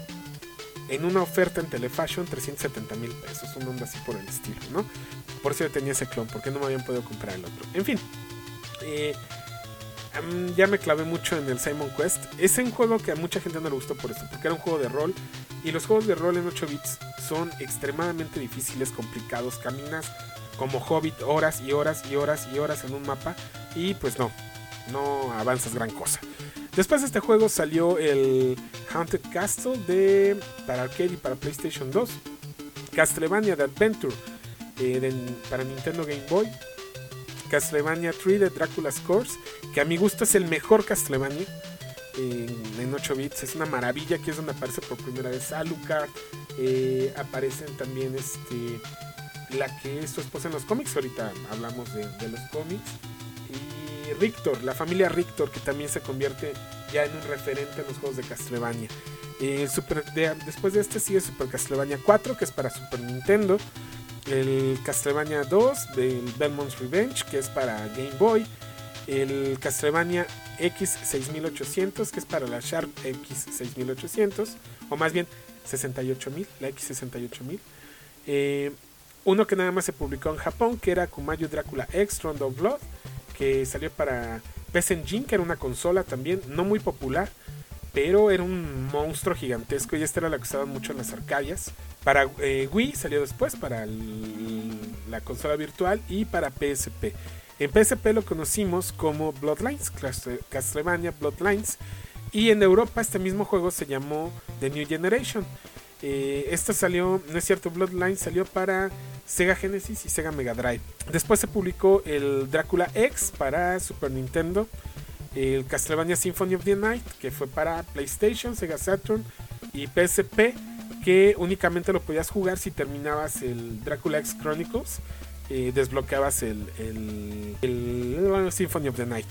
en una oferta en Telefashion 370 mil pesos, un nombre así por el estilo, ¿no? Por eso yo tenía ese clon, porque no me habían podido comprar el otro. En fin, eh, ya me clavé mucho en el Simon Quest. Es un juego que a mucha gente no le gustó por eso, porque era un juego de rol. Y los juegos de rol en 8 bits son extremadamente difíciles, complicados. Caminas como hobbit horas y horas y horas y horas en un mapa. Y pues no, no avanzas gran cosa. Después de este juego salió el Haunted Castle de, para arcade y para PlayStation 2. Castlevania The Adventure eh, para Nintendo Game Boy. Castlevania 3 de Dracula's Curse, que a mi gusto es el mejor Castlevania en, 8 bits. Es una maravilla, aquí es donde aparece por primera vez Alucard. Eh, aparecen también este, la que es su esposa en los cómics. Ahorita hablamos de los cómics. Rictor, la familia Rictor, que también se convierte ya en un referente en los juegos de Castlevania. Eh, Super, después de este sigue Super Castlevania 4, que es para Super Nintendo. El Castlevania 2 del Belmont's Revenge, que es para Game Boy. El Castlevania X6800, que es para la Sharp X6800. O más bien 68000, la X68000. Eh, uno que nada más se publicó en Japón, que era Kumayo Drácula X, Rondo of Blood que salió para PS Engine, que era una consola también, no muy popular, pero era un monstruo gigantesco y esta era la que usaban mucho en las arcadias. Para eh, Wii salió después, para la consola virtual y para PSP. En PSP lo conocimos como Bloodlines, Castlevania Bloodlines. Y en Europa este mismo juego se llamó The New Generation. Eh, esto salió, no es cierto, Bloodline salió para Sega Genesis y Sega Mega Drive. Después se publicó el Drácula X para Super Nintendo, el Castlevania Symphony of the Night, que fue para PlayStation, Sega Saturn y PSP, que únicamente lo podías jugar si terminabas el Drácula X Chronicles, eh, desbloqueabas el, Symphony of the Night.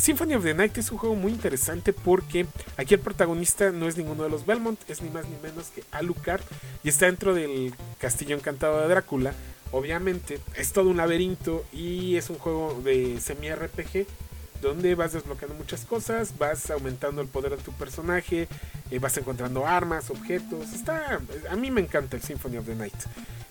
Symphony of the Night es un juego muy interesante porque aquí el protagonista no es ninguno de los Belmont, es ni más ni menos que Alucard y está dentro del castillo encantado de Drácula. Obviamente es todo un laberinto y es un juego de semi-RPG donde vas desbloqueando muchas cosas, vas aumentando el poder de tu personaje, eh, vas encontrando armas, objetos. Está, a mí me encanta el Symphony of the Night.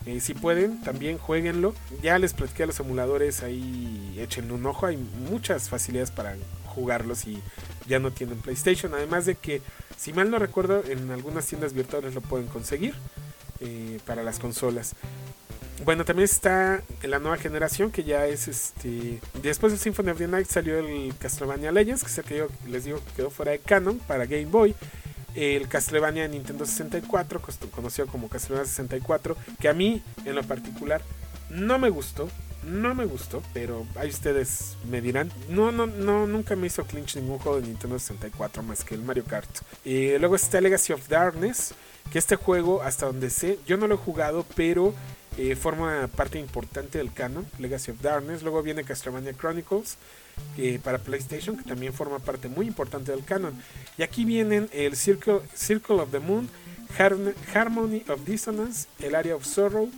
Eh, si pueden, también jueguenlo. Ya les platiqué a los emuladores ahí, échenle un ojo. Hay muchas facilidades para jugarlos y ya no tienen PlayStation. Además de que, si mal no recuerdo, en algunas tiendas virtuales lo pueden conseguir eh, para las consolas. Bueno, también está la nueva generación que ya es este. Después de Symphony of the Night salió el Castlevania Legends, que es el que yo les digo que quedó fuera de canon para Game Boy el Castlevania Nintendo 64, conocido como Castlevania 64, que a mí en lo particular no me gustó, no me gustó, pero ahí ustedes me dirán. No, no, no, nunca me hizo clinch ningún juego de Nintendo 64 más que el Mario Kart. Y luego está Legacy of Darkness, que este juego, hasta donde sé, yo no lo he jugado, pero eh, forma parte importante del canon, Legacy of Darkness. Luego viene Castlevania Chronicles para PlayStation, que también forma parte muy importante del canon. Y aquí vienen el Circle, Circle of the Moon, Harmony of Dissonance, el Area of Sorrow.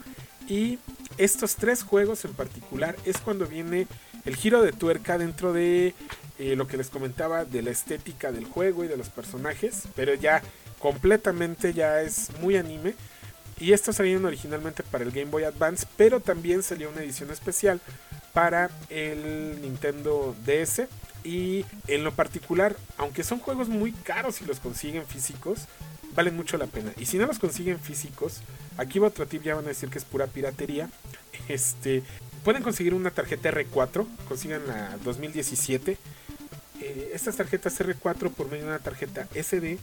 Y estos tres juegos en particular es cuando viene el giro de tuerca dentro de eh, lo que les comentaba de la estética del juego y de los personajes, pero ya completamente ya es muy anime y estos salieron originalmente para el Game Boy Advance, pero también salió una edición especial para el Nintendo DS. Y en lo particular, aunque son juegos muy caros si los consiguen físicos, valen mucho la pena. Y si no los consiguen físicos, aquí va otro tip, ya van a decir que es pura piratería. Este, pueden conseguir una tarjeta R4, consigan la 2017. Eh, estas tarjetas R4 por medio de una tarjeta SD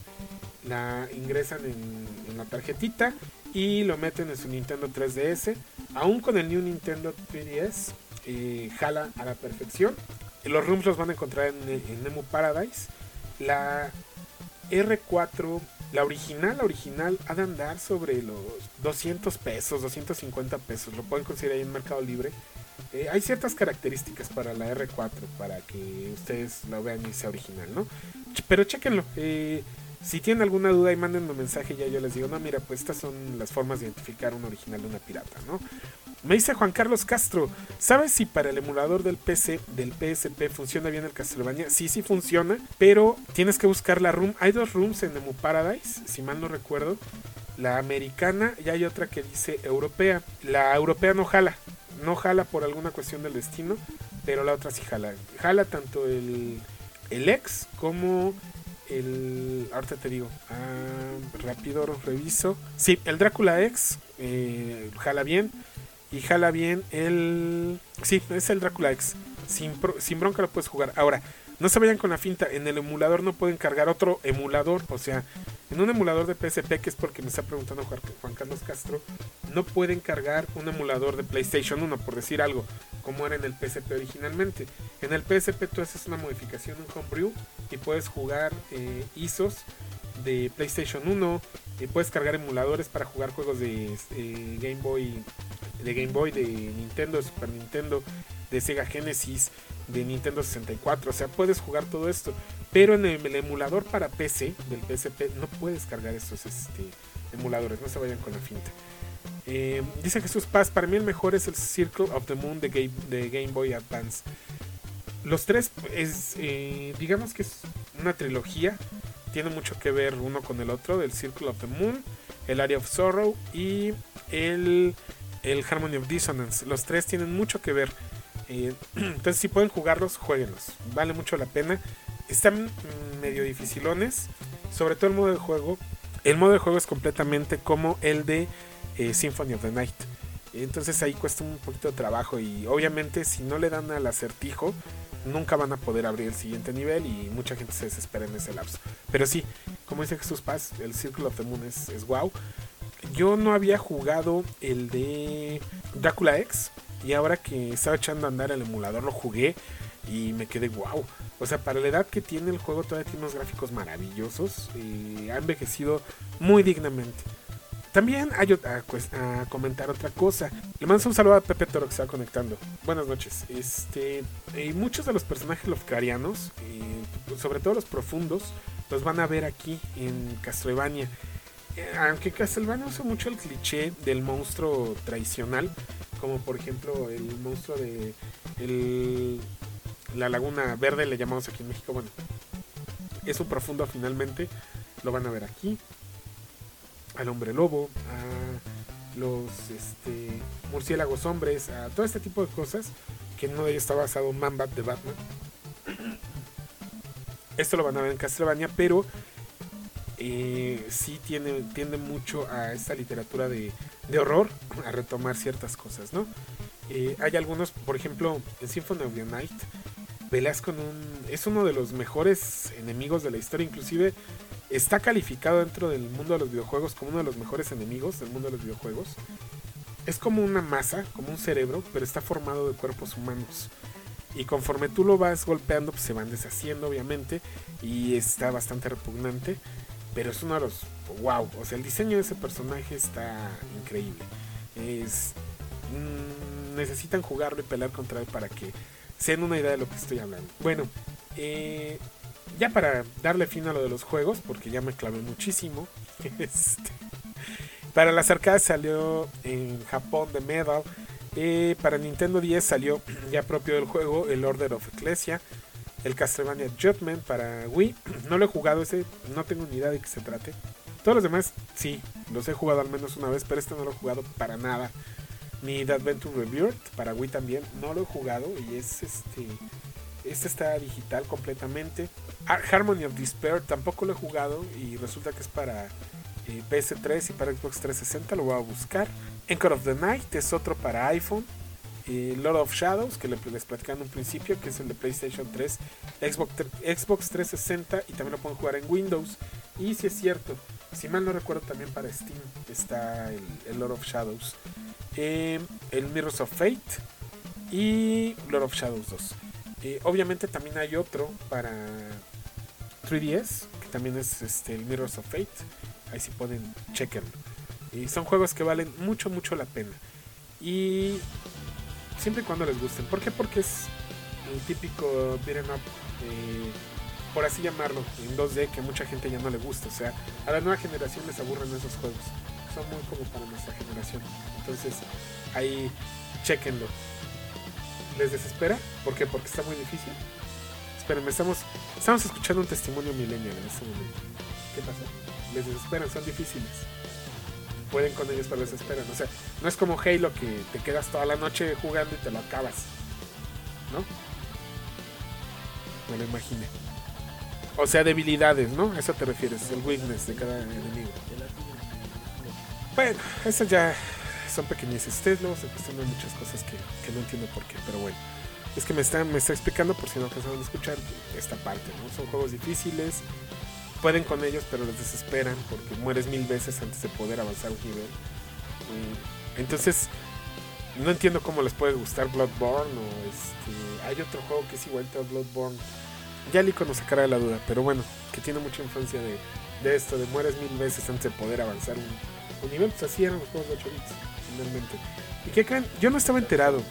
la ingresan en, la tarjetita y lo meten en su Nintendo 3DS. Aún con el New Nintendo 3DS, eh, jala a la perfección. Los rooms los van a encontrar en, Nemo Paradise. La R4, la original, la original, ha de andar sobre los 200 pesos, 250 pesos. Lo pueden conseguir ahí en Mercado Libre. Eh, hay ciertas características para la R4 para que ustedes lo vean y sea original, ¿no? Pero chequenlo. Eh, si tienen alguna duda y manden un mensaje, ya yo les digo, no, mira, pues estas son las formas de identificar un original de una pirata, ¿no? Me dice Juan Carlos Castro, ¿sabes si para el emulador del PC, del PSP, funciona bien el Castlevania? Sí, sí funciona, pero tienes que buscar la room. Hay dos rooms en Emu Paradise, si mal no recuerdo. La americana y hay otra que dice europea. La europea no jala, no jala por alguna cuestión del destino, pero la otra sí jala. Jala tanto el, el ex como el. Ahorita te digo. Ah, rápido reviso. Sí, el Drácula X. Eh, jala bien. Y jala bien el. Sí, es el Drácula X. Sin, sin bronca lo puedes jugar. Ahora, no se vayan con la finta. En el emulador no pueden cargar otro emulador. O sea, en un emulador de PSP, que es porque me está preguntando Juan Carlos Castro, no pueden cargar un emulador de PlayStation 1, por decir algo, como era en el PSP originalmente. En el PSP tú haces una modificación, un homebrew, y puedes jugar eh, ISOs de PlayStation 1, y puedes cargar emuladores para jugar juegos de eh, Game Boy, de Game Boy, de Nintendo, de Super Nintendo, de Sega Genesis, de Nintendo 64. O sea, puedes jugar todo esto. Pero en el, emulador para PC del PSP no puedes cargar estos emuladores. No se vayan con la finta. Eh, dice Jesús Paz, para mí el mejor es el Circle of the Moon de Game, Boy Advance. Los tres, es, eh, digamos que es una trilogía, tiene mucho que ver uno con el otro, el Circle of the Moon, el Area of Sorrow y el, el Harmony of Dissonance. Los tres tienen mucho que ver. Entonces si pueden jugarlos, jueguenlos. Vale mucho la pena. Están medio dificilones, sobre todo el modo de juego. El modo de juego es completamente como el de eh, Symphony of the Night. Entonces ahí cuesta un poquito de trabajo y obviamente si no le dan al acertijo nunca van a poder abrir el siguiente nivel y mucha gente se desespera en ese lapso. Pero sí, como dice Jesús Paz, el Circle of the Moon es, es wow. Yo no había jugado el de Dracula X. Y ahora que estaba echando a andar el emulador, lo jugué y me quedé wow. O sea, para la edad que tiene el juego, todavía tiene unos gráficos maravillosos. Y ha envejecido muy dignamente. También hay a, comentar otra cosa. Le mando un saludo a Pepe Toro que está conectando. Buenas noches. Este, y muchos de los personajes lofcarianos, sobre todo los profundos, los van a ver aquí en Castlevania. Eh, aunque Castlevania usa mucho el cliché del monstruo tradicional, como por ejemplo el monstruo de la Laguna Verde, le llamamos aquí en México. Bueno, es un profundo finalmente, lo van a ver aquí. Al hombre lobo, a los este, murciélagos hombres, a todo este tipo de cosas, que no está basado en Man de Batman. Esto lo van a ver en Castlevania, pero eh, sí tiende mucho a esta literatura de, horror, a retomar ciertas cosas, ¿no? Eh, hay algunos, por ejemplo, en Symphony of the Night, peleas un... es uno de los mejores enemigos de la historia, inclusive está calificado dentro del mundo de los videojuegos como uno de los mejores enemigos del mundo de los videojuegos. Es como una masa, como un cerebro, pero está formado de cuerpos humanos. Y conforme tú lo vas golpeando, pues se van deshaciendo, obviamente. Y está bastante repugnante. Pero es uno de los. ¡Wow! O sea, el diseño de ese personaje está increíble. Es. Mm, necesitan jugarlo y pelear contra él para que se den una idea de lo que estoy hablando. Bueno, eh, ya para darle fin a lo de los juegos, porque ya me clavé muchísimo. Este, para las arcades salió en Japón de Medal. Eh, para Nintendo 10 salió ya propio del juego el Order of Ecclesia el Castlevania Judgment para Wii. No lo he jugado ese, no tengo ni idea de qué se trate. Todos los demás, sí, los he jugado al menos una vez, pero este no lo he jugado para nada. Ni The Adventure Rebirth para Wii también, no lo he jugado y es este. Este está digital completamente. Harmony of Despair tampoco lo he jugado y resulta que es para eh, PS3 y para Xbox 360, lo voy a buscar. Encore of the Night es otro para iPhone y Lord of Shadows, que les platicaba en un principio, que es el de PlayStation 3, Xbox, Xbox 360 y también lo pueden jugar en Windows. Y si es cierto, si mal no recuerdo, también para Steam está el, Lord of Shadows, eh, el Mirrors of Fate y Lord of Shadows 2. Eh, obviamente también hay otro para 3DS, que también es este, el Mirrors of Fate. Ahí sí pueden chequenlo. Y son juegos que valen mucho, mucho la pena. Y siempre y cuando les gusten. ¿Por qué? Porque es el típico beat'em up, eh, por así llamarlo, en 2D que mucha gente ya no le gusta. O sea, a la nueva generación les aburren esos juegos. Son muy como para nuestra generación. Entonces, ahí chequenlo. ¿Les desespera? ¿Por qué? Porque está muy difícil. Espérenme, estamos, estamos escuchando un testimonio millennial en este momento. ¿Qué pasa? Les desesperan, son difíciles pueden con ellos, pero les esperan. O sea, no es como Halo que te quedas toda la noche jugando y te lo acabas. ¿No? Me lo imaginé. O sea, debilidades, ¿no? A eso te refieres, el weakness de cada enemigo. Bueno, eso ya son pequeñeces. Ustedes luego se cuestionan muchas cosas que, no entiendo por qué, pero bueno. Es que me está, me está explicando por si no alcanzaron a escuchar esta parte, ¿no? Son juegos difíciles, pueden con ellos, pero los desesperan porque mueres mil veces antes de poder avanzar un nivel. Mm, entonces, no entiendo cómo les puede gustar Bloodborne o este. Hay otro juego que es igual a Bloodborne. Ya el nos sacará de la duda, pero bueno, que tiene mucha influencia de, de esto, de mueres mil veces antes de poder avanzar un, nivel. Pues así eran los juegos de 8 bits, finalmente. ¿Y qué creen? Yo no estaba enterado.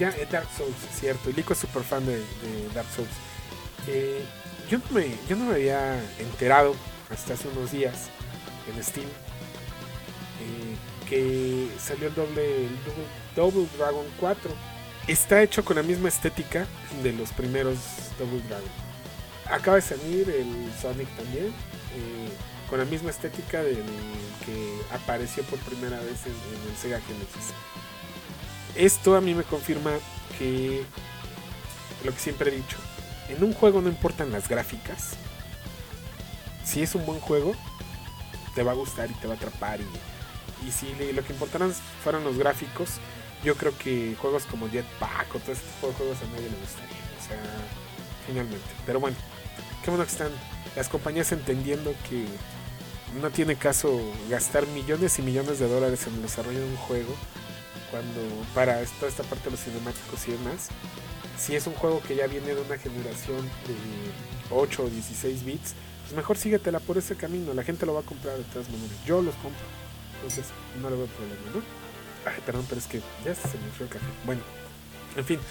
Ya, eh, Dark Souls, cierto. Y Lico es súper fan de, de Dark Souls. Eh, yo no me, yo no me había enterado hasta hace unos días en Steam eh, que salió el doble, Double, Dragon 4. Está hecho con la misma estética de los primeros Double Dragon. Acaba de salir el Sonic también, eh, con la misma estética del que apareció por primera vez en el Sega Genesis. Esto a mí me confirma que lo que siempre he dicho, en un juego no importan las gráficas. Si es un buen juego, te va a gustar y te va a atrapar. Y, si lo que importaran fueran los gráficos, yo creo que juegos como Jetpack o todo este tipo de juegos a nadie le gustaría. O sea, finalmente. Pero bueno, qué bueno que están las compañías entendiendo que no tiene caso gastar millones y millones de dólares en el desarrollo de un juego cuando para toda esta parte de los cinemáticos y demás. Si es un juego que ya viene de una generación de 8 o 16 bits, pues mejor síguetela por ese camino. La gente lo va a comprar de todas maneras. Yo los compro. Entonces no le veo problema, ¿no? Ay, perdón, pero es que ya se me fue el café. Bueno, en fin.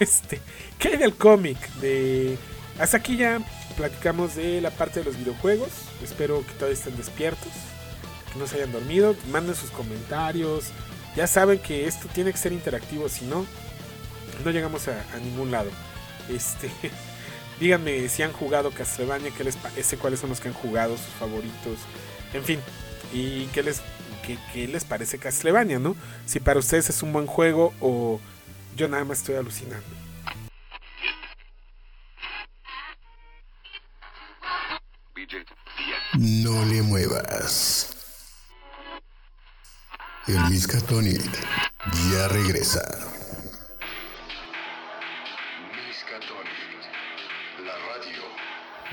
Este, ¿qué hay del cómic? De hasta aquí ya platicamos de la parte de los videojuegos. Espero que todavía estén despiertos, que no se hayan dormido. Manden sus comentarios. Ya saben que esto tiene que ser interactivo, si no, no llegamos a, ningún lado. Este, díganme si han jugado Castlevania, qué les parece, cuáles son los que han jugado, sus favoritos, en fin, y qué les, qué les parece Castlevania, ¿no? Si para ustedes es un buen juego o yo nada más estoy alucinando. No le muevas. El Miskatonic ya regresa.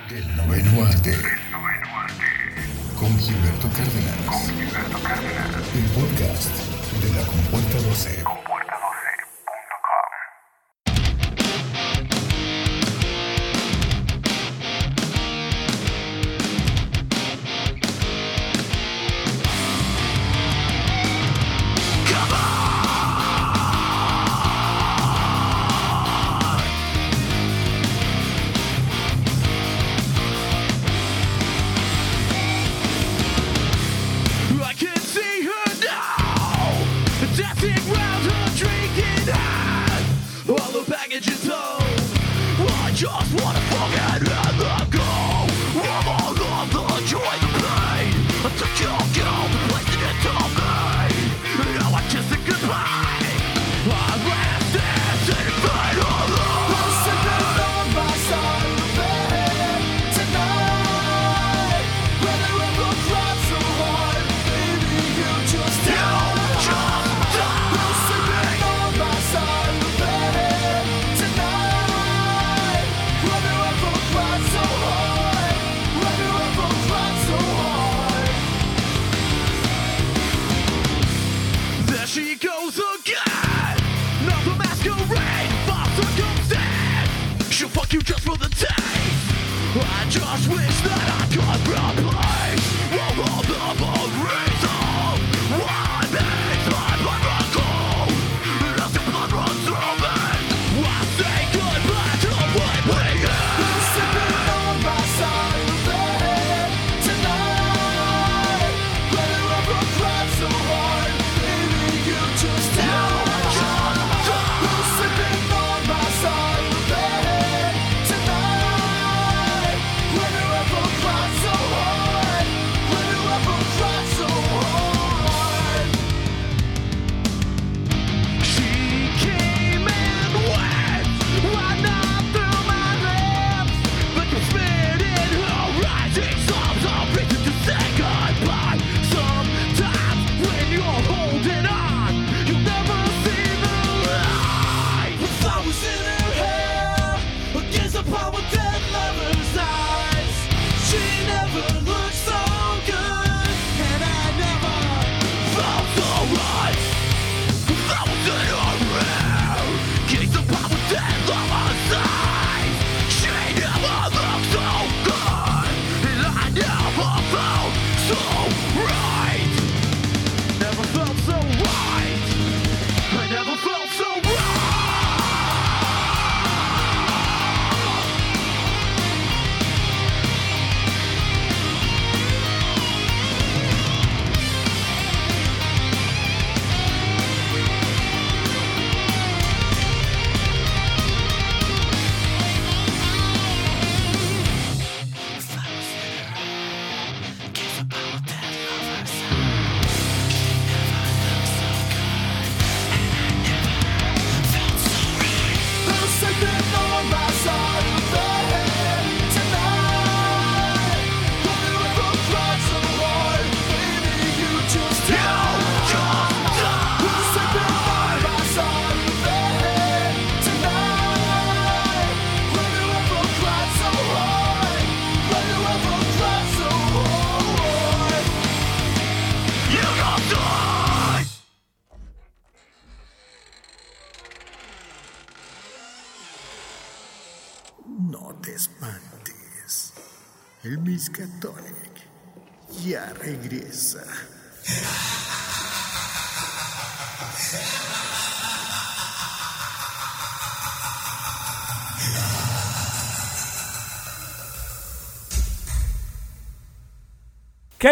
Del noveno arte. Del noveno arte. Con Gilberto Cárdenas. Con Gilberto Cárdenas. El podcast de la Compuerta 12. Compuerta 12.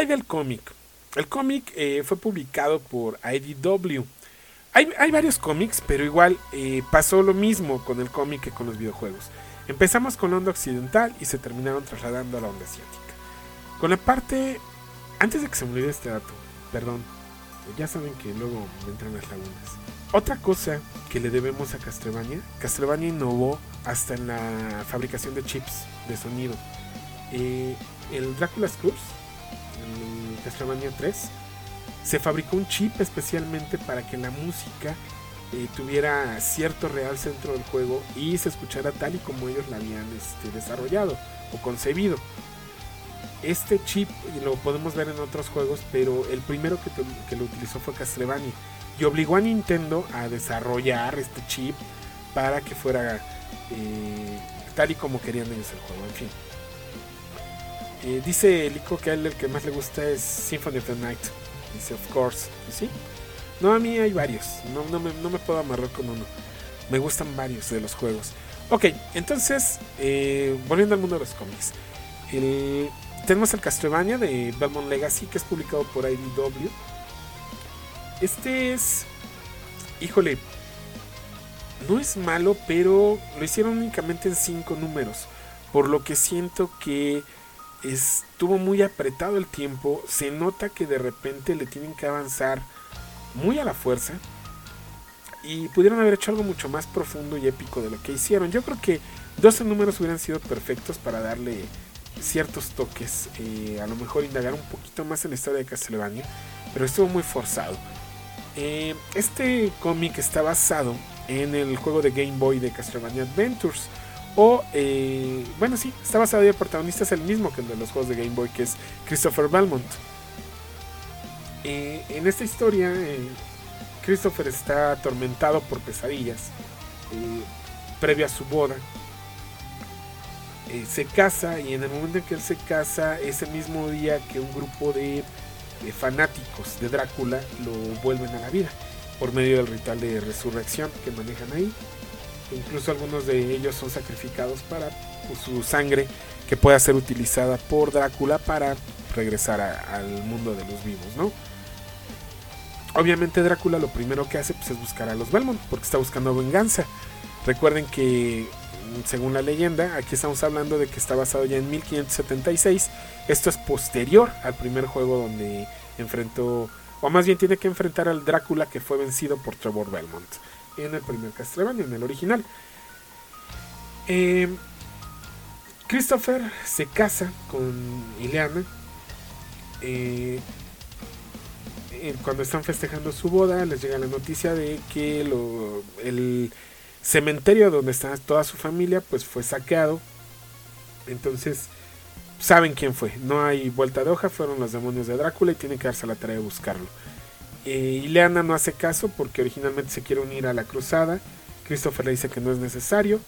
Hay del cómic? El cómic eh, fue publicado por IDW. Hay, hay varios cómics, pero igual eh, pasó lo mismo con el cómic que con los videojuegos. Empezamos con la onda occidental y se terminaron trasladando a la onda asiática. Con la parte... Antes de que se me olvide este dato, perdón, ya saben que luego me entran las lagunas. Otra cosa que le debemos a Castlevania, Castlevania innovó hasta en la fabricación de chips de sonido. Eh, el Dracula's Curse, el Castlevania 3, se fabricó un chip especialmente para que la música eh, tuviera cierto real centro del juego y se escuchara tal y como ellos la habían este, desarrollado o concebido. Este chip lo podemos ver en otros juegos, pero el primero que, que lo utilizó fue Castlevania y obligó a Nintendo a desarrollar este chip para que fuera eh, tal y como querían ellos el juego. En fin. Eh, dice Lico que a él el que más le gusta es Symphony of the Night. Dice, of course. ¿Sí? No, a mí hay varios. No, no, me, no me puedo amarrar con uno. Me gustan varios de los juegos. Ok, entonces, eh, volviendo al mundo de los cómics. Tenemos el Castlevania de Belmont Legacy, que es publicado por IDW. Este es. Híjole. No es malo, pero lo hicieron únicamente en 5 números. Por lo que siento que estuvo muy apretado el tiempo. Se nota que de repente le tienen que avanzar muy a la fuerza. Y pudieron haber hecho algo mucho más profundo y épico de lo que hicieron. Yo creo que 12 números hubieran sido perfectos para darle ciertos toques. Eh, a lo mejor indagar un poquito más en la historia de Castlevania. Pero estuvo muy forzado. Eh, este cómic está basado en el juego de Game Boy de Castlevania Adventures. O, eh, bueno, sí, está basado en el protagonista es el mismo que el de los juegos de Game Boy, que es Christopher Belmont. Eh, en esta historia, Christopher está atormentado por pesadillas previo a su boda. se casa y en el momento en que él se casa, ese mismo día que un grupo de fanáticos de Drácula lo vuelven a la vida por medio del ritual de resurrección que manejan ahí. Incluso algunos de ellos son sacrificados para pues, su sangre que pueda ser utilizada por Drácula para regresar al mundo de los vivos, ¿no? Obviamente Drácula lo primero que hace pues, es buscar a los Belmont porque está buscando venganza. Recuerden que según la leyenda, aquí estamos hablando de que está basado ya en 1576. Esto es posterior al primer juego donde enfrentó, o más bien tiene que enfrentar al Drácula que fue vencido por Trevor Belmont en el primer Castlevania, en el original. Eh, Christopher se casa con Ileana. Eh, cuando están festejando su boda, les llega la noticia de que el cementerio donde está toda su familia pues fue saqueado. Entonces saben quién fue. No hay vuelta de hoja, fueron los demonios de Drácula y tienen que darse la tarea de buscarlo. Eh, Ileana no hace caso porque originalmente se quiere unir a la cruzada. Christopher le dice que no es necesario.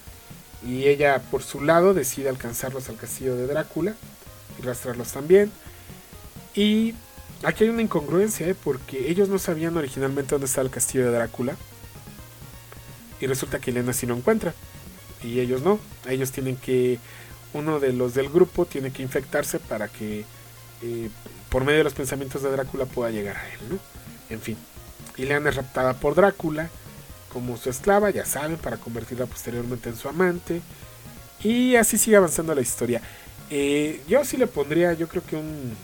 Y ella por su lado decide alcanzarlos al castillo de Drácula y rastrearlos también. Y aquí hay una incongruencia, ¿eh? porque ellos no sabían originalmente dónde estaba el castillo de Drácula. Y resulta que Elena sí lo encuentra. Y ellos no. Ellos tienen que. Uno de los del grupo tiene que infectarse para que. Eh, por medio de los pensamientos de Drácula pueda llegar a él, ¿no? En fin. Ileana es raptada por Drácula como su esclava, ya saben, para convertirla posteriormente en su amante. Y así sigue avanzando la historia. Eh, yo sí le pondría, yo creo que un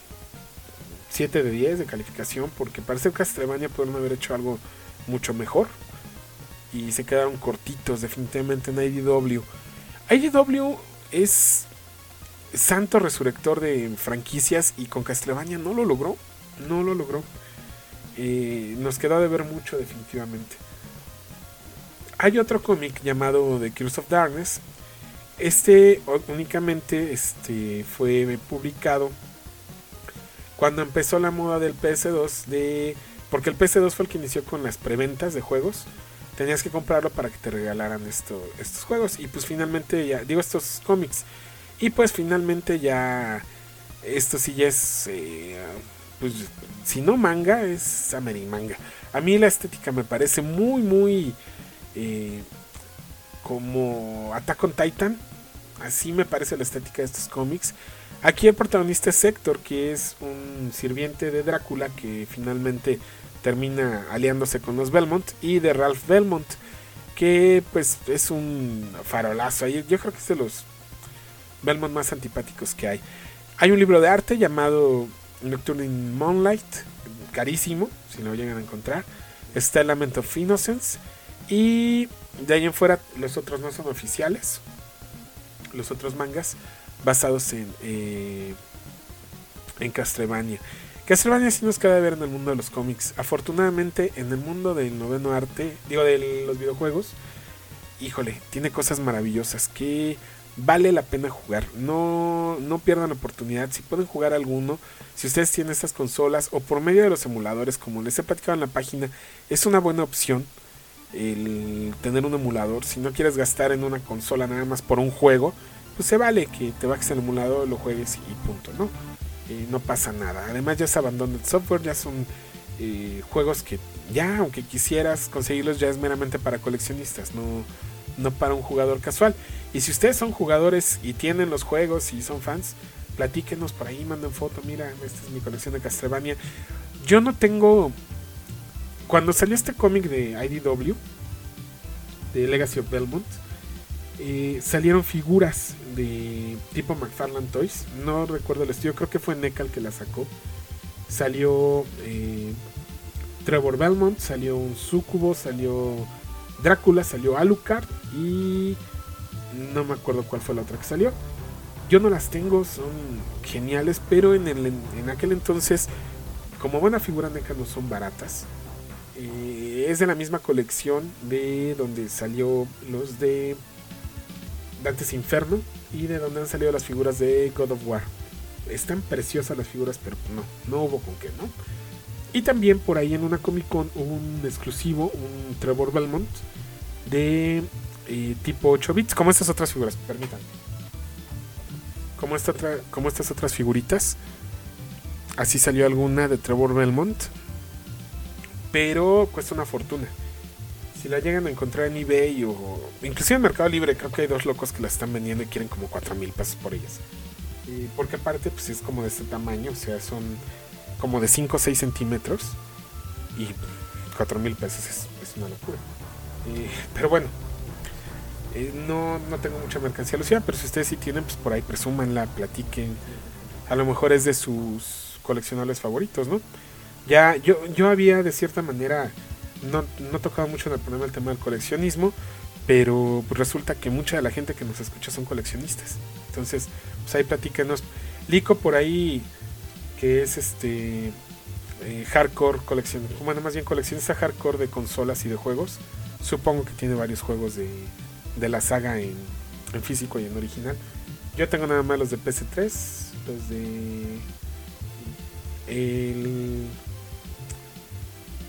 7 de 10 de calificación, porque parece que Castlevania pueden haber hecho algo mucho mejor y se quedaron cortitos definitivamente en IDW. IDW es santo resurrector de franquicias y con Castlevania no lo logró, no lo logró. Nos quedó de ver mucho definitivamente. Hay otro cómic llamado The Curse of Darkness. Este únicamente este, fue publicado cuando empezó la moda del PS2 de porque el PS2 fue el que inició con las preventas de juegos tenías que comprarlo para que te regalaran esto, estos juegos. Y pues finalmente ya, digo estos cómics. Y pues finalmente ya, esto sí ya es, eh, pues si no manga, es manga A mí la estética me parece muy, muy eh, como Attack on Titan. Así me parece la estética de estos cómics. Aquí el protagonista es Héctor, que es un sirviente de Drácula que finalmente termina aliándose con los Belmont y de Ralph Belmont, que pues es un farolazo. Yo creo que es de los Belmont más antipáticos que hay. Hay un libro de arte llamado Nocturne in Moonlight, carísimo, si lo llegan a encontrar. Está Lament of Innocence. Y de ahí en fuera los otros no son oficiales. Los otros mangas basados en, eh, en Castlevania. Castlevania sí nos queda ver en el mundo de los cómics. Afortunadamente, en el mundo del noveno arte, digo, de los videojuegos, híjole, tiene cosas maravillosas que vale la pena jugar. No, no pierdan la oportunidad. Si pueden jugar alguno, si ustedes tienen estas consolas o por medio de los emuladores, como les he platicado en la página, es una buena opción el tener un emulador. Si no quieres gastar en una consola nada más por un juego, pues se vale que te bajes el emulador, lo juegues y punto, ¿no? no pasa nada. Además ya se abandona el software, ya son eh, juegos que ya, aunque quisieras conseguirlos, ya es meramente para coleccionistas, no, no para un jugador casual. Y si ustedes son jugadores y tienen los juegos y son fans, platíquenos por ahí, manden foto, mira, esta es mi colección de Castlevania. Yo no tengo... Cuando salió este cómic de IDW, de Legacy of Belmont, eh, salieron figuras de tipo McFarlane Toys. No recuerdo el estudio, creo que fue NECA que la sacó. Salió eh, Trevor Belmont, salió un Sucubo, salió Drácula, salió Alucard y no me acuerdo cuál fue la otra que salió. Yo no las tengo, son geniales, pero en, el, en aquel entonces, como buena figura NECA no son baratas. Eh, es de la misma colección de donde salió los de Dantes Inferno y de donde han salido las figuras de God of War. Están preciosas las figuras, pero no, no hubo con qué, ¿no? Y también por ahí en una Comic Con un exclusivo, un Trevor Belmont de eh, tipo 8 bits, como estas otras figuras, permítanme. Como, esta como estas otras figuritas. Así salió alguna de Trevor Belmont. Pero cuesta una fortuna si la llegan a encontrar en eBay o inclusive en Mercado Libre, creo que hay dos locos que la están vendiendo y quieren como 4 mil pesos por ellas. Y porque aparte, pues es como de este tamaño, o sea, son como de 5 o 6 centímetros y 4 mil pesos es, una locura. pero bueno, eh, no, no tengo mucha mercancía lucida, pero si ustedes sí tienen, pues por ahí presúmanla, platiquen. A lo mejor es de sus coleccionables favoritos, ¿no? Ya yo, yo había de cierta manera no, no tocaba mucho en el problema el tema del coleccionismo, pero resulta que mucha de la gente que nos escucha son coleccionistas. Entonces, pues ahí platícanos. Lico por ahí, que es este eh, hardcore colección, bueno, más bien coleccionista hardcore de consolas y de juegos. Supongo que tiene varios juegos de, de la saga en, físico y en original. Yo tengo nada más los de PC3, los de el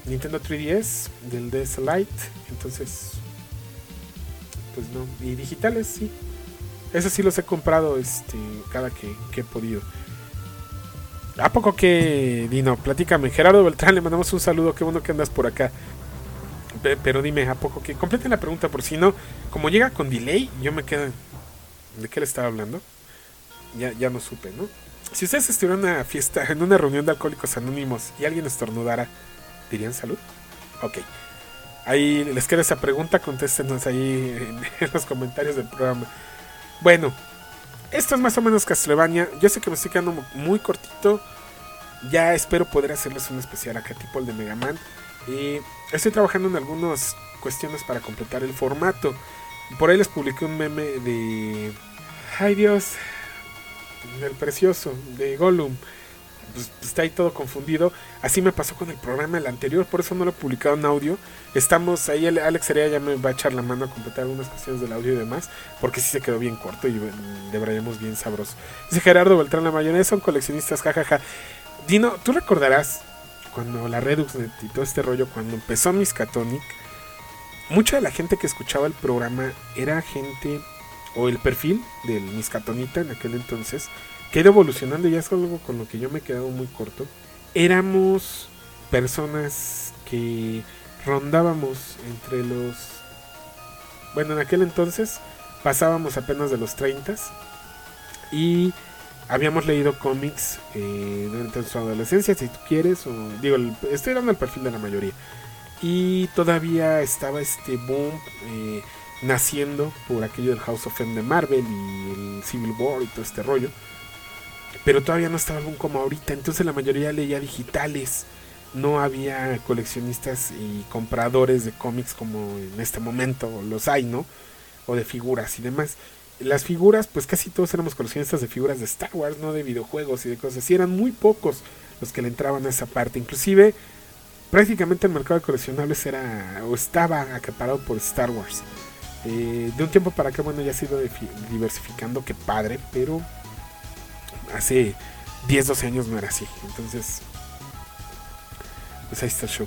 Nintendo 3DS, del DS Lite, entonces, pues no, y digitales sí. Esos sí los he comprado este, cada que, he podido. ¿A poco que, Dino? Platícame. Gerardo Beltrán, le mandamos un saludo. Qué bueno que andas por acá. Pero dime, ¿a poco que? Completen la pregunta, por si no, como llega con delay, yo me quedo. ¿De qué le estaba hablando? Ya, ya no supe, ¿no? Si ustedes estuvieran en una fiesta, en una reunión de alcohólicos anónimos y alguien estornudara, ¿Dirían salud? Ok. Ahí les queda esa pregunta, contéstenos ahí en, los comentarios del programa. Bueno, esto es más o menos Castlevania. Yo sé que me estoy quedando muy cortito. Ya espero poder hacerles un especial acá tipo el de Mega Man. Y estoy trabajando en algunas cuestiones para completar el formato. Por ahí les publiqué un meme de... Ay Dios. Del precioso. De Gollum pues, está ahí todo confundido. Así me pasó con el programa el anterior, por eso no lo he publicado en audio. Estamos ahí, Alex Sería ya me va a echar la mano a completar algunas cuestiones del audio y demás, porque sí se quedó bien corto y deberíamos bien sabroso. Dice Gerardo Beltrán, la mayoría son coleccionistas, jajaja. Dino, tú recordarás cuando la Redux y todo este rollo, cuando empezó Miskatonic, mucha de la gente que escuchaba el programa era gente, o el perfil del Miscatonita en aquel entonces, que era evolucionando, y es algo con lo que yo me he quedado muy corto. Éramos personas que rondábamos entre los... Bueno, en aquel entonces pasábamos apenas de los 30 y habíamos leído cómics eh, durante su adolescencia, si tú quieres, o digo, estoy dando el perfil de la mayoría. Y todavía estaba este boom eh, naciendo por aquello del House of M de Marvel y el Civil War y todo este rollo. Pero todavía no estaba boom como ahorita, entonces la mayoría leía digitales. No había coleccionistas y compradores de cómics como en este momento los hay, ¿no? O de figuras y demás las figuras, pues casi todos éramos coleccionistas de figuras de Star Wars, no de videojuegos y de cosas así. Eran muy pocos los que le entraban a esa parte. Inclusive, prácticamente el mercado de coleccionables era o estaba acaparado por Star Wars. Eh, de un tiempo para acá, bueno, ya ha sido diversificando, que padre, pero hace 10, 12 años no era así. Entonces, pues ahí está el show.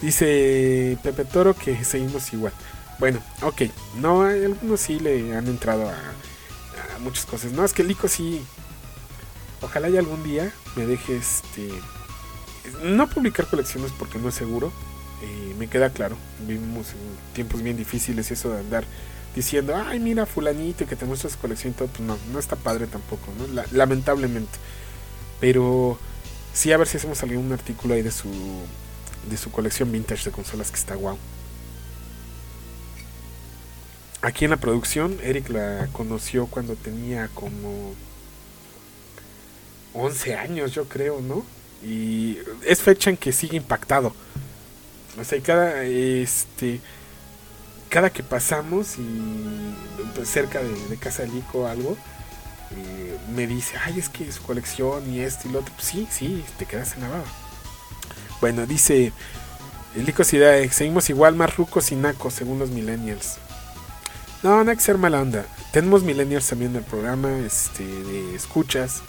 Dice Pepe Toro que seguimos igual. Bueno, ok. No, algunos sí le han entrado a, muchas cosas. No, es que Lico sí. Ojalá y algún día me deje este. No publicar colecciones porque no es seguro. Eh, me queda claro. Vivimos en tiempos bien difíciles y eso de andar diciendo, ay, mira, fulanito, que te muestras colección y todo. Pues no, no está padre tampoco, ¿no? lamentablemente. Pero sí, a ver si hacemos algún artículo ahí de su, de su colección vintage de consolas que está guau. Aquí en la producción, Eric la conoció cuando tenía como 11 años, yo creo, ¿no? Y es fecha en que sigue impactado. O sea, cada este cada que pasamos y pues, cerca de, casa de Lico o algo, eh, me dice, ay, es que su colección y esto y lo otro. Pues sí, sí, te quedas en la baba. Bueno, dice Lico Ciudad, seguimos igual más rucos y nacos según los millennials. No, no hay que ser mala onda. Tenemos millennials también en el programa, este, de escuchas.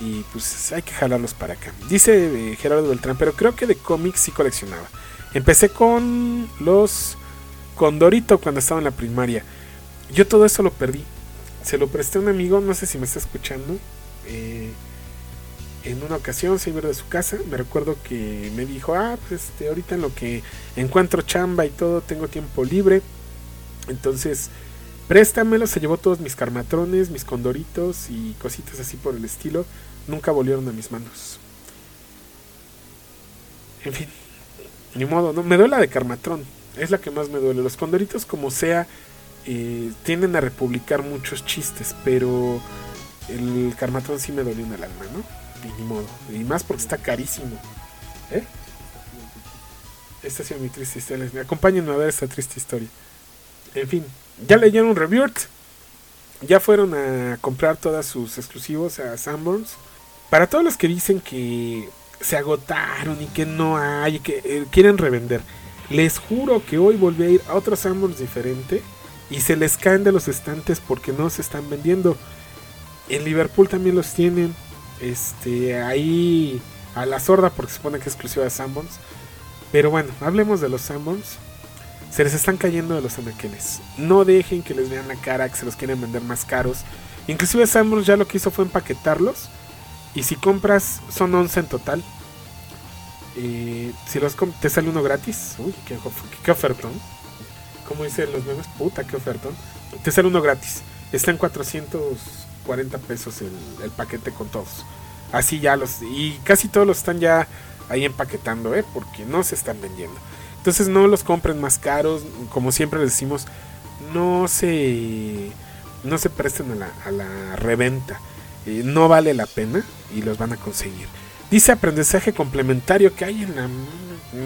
Y pues hay que jalarlos para acá. Dice eh, Gerardo Beltrán, pero creo que de cómics sí coleccionaba. Empecé con los Condorito cuando estaba en la primaria. Yo todo eso lo perdí. Se lo presté a un amigo, no sé si me está escuchando. Eh, en una ocasión se iba de su casa. Me recuerdo que me dijo, ah, pues este, ahorita en lo que encuentro chamba y todo, tengo tiempo libre entonces, préstamelo, se llevó todos mis carmatrones, mis condoritos y cositas así por el estilo. Nunca volvieron a mis manos. En fin, ni modo, no me duele la de carmatrón, es la que más me duele. Los condoritos, como sea, eh, tienden a republicar muchos chistes, pero el carmatrón sí me dolió en el alma, ¿no? Ni modo, y más porque está carísimo. ¿Eh? Esta ha sido mi triste historia. Acompáñenme a ver esta triste historia. En fin, ya leyeron Rebirth. Ya fueron a comprar todos sus exclusivos a Sanborns. Para todos los que dicen que se agotaron y que no hay, que eh, quieren revender. Les juro que hoy volví a ir a otro Sanborns diferente y se les caen de los estantes porque no se están vendiendo. En Liverpool también los tienen. Este, ahí a la sorda porque se supone que es exclusiva de Sanborns. Pero bueno, hablemos de los Sanborns. Se les están cayendo de los anaqueles. No dejen que les vean la cara, que se los quieren vender más caros. Inclusive Samuel ya lo que hizo fue empaquetarlos. Y si compras, son 11 en total. Eh, si los te sale uno gratis. Uy, qué, qué ofertón. Como dicen los memes, puta, qué ofertón. Te sale uno gratis. Está en 440 pesos el, paquete con todos. Así ya los. Y casi todos los están ya ahí empaquetando, ¿eh? Porque no se están vendiendo. Entonces no los compren más caros, como siempre decimos, no se, no se presten a la, reventa. Eh, no vale la pena y los van a conseguir. Dice aprendizaje complementario que hay en la...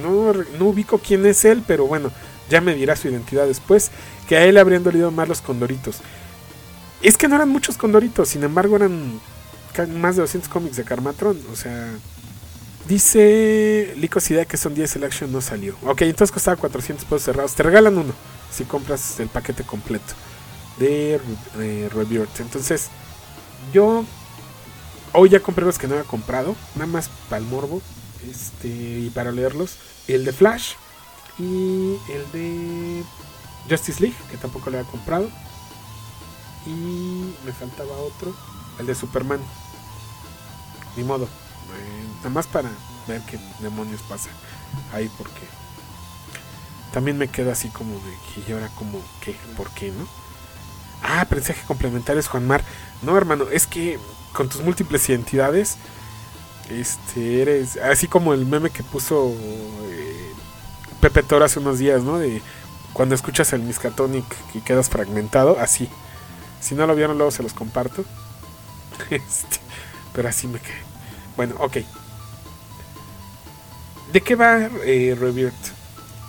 No, no ubico quién es él, pero bueno, ya me dirá su identidad después. Que a él habrían dolido más los condoritos. Es que no eran muchos condoritos, sin embargo eran más de 200 cómics de Carmatron. O sea, Dice Licosidad que son 10 Selection no salió. Ok, entonces costaba 400 pesos cerrados. Te regalan uno si compras el paquete completo de eh. Entonces, yo hoy ya compré los que no había comprado. Nada más para el morbo este, y para leerlos. El de Flash Y el de Justice League, que tampoco le había comprado. Y me faltaba otro, el de Superman. Ni modo. Nada más para ver qué demonios pasa ahí, porque también me queda así como de que ahora como qué, por qué, ¿no? Ah, mensaje complementario es Juan Mar. No, hermano, es que con tus múltiples identidades, este, eres así como el meme que puso eh, Pepe Toro hace unos días, ¿no? De cuando escuchas el Miskatonic y quedas fragmentado, así. Si no lo vieron, luego se los comparto. Este, pero así me quedé. Bueno, ok. ¿De qué va eh?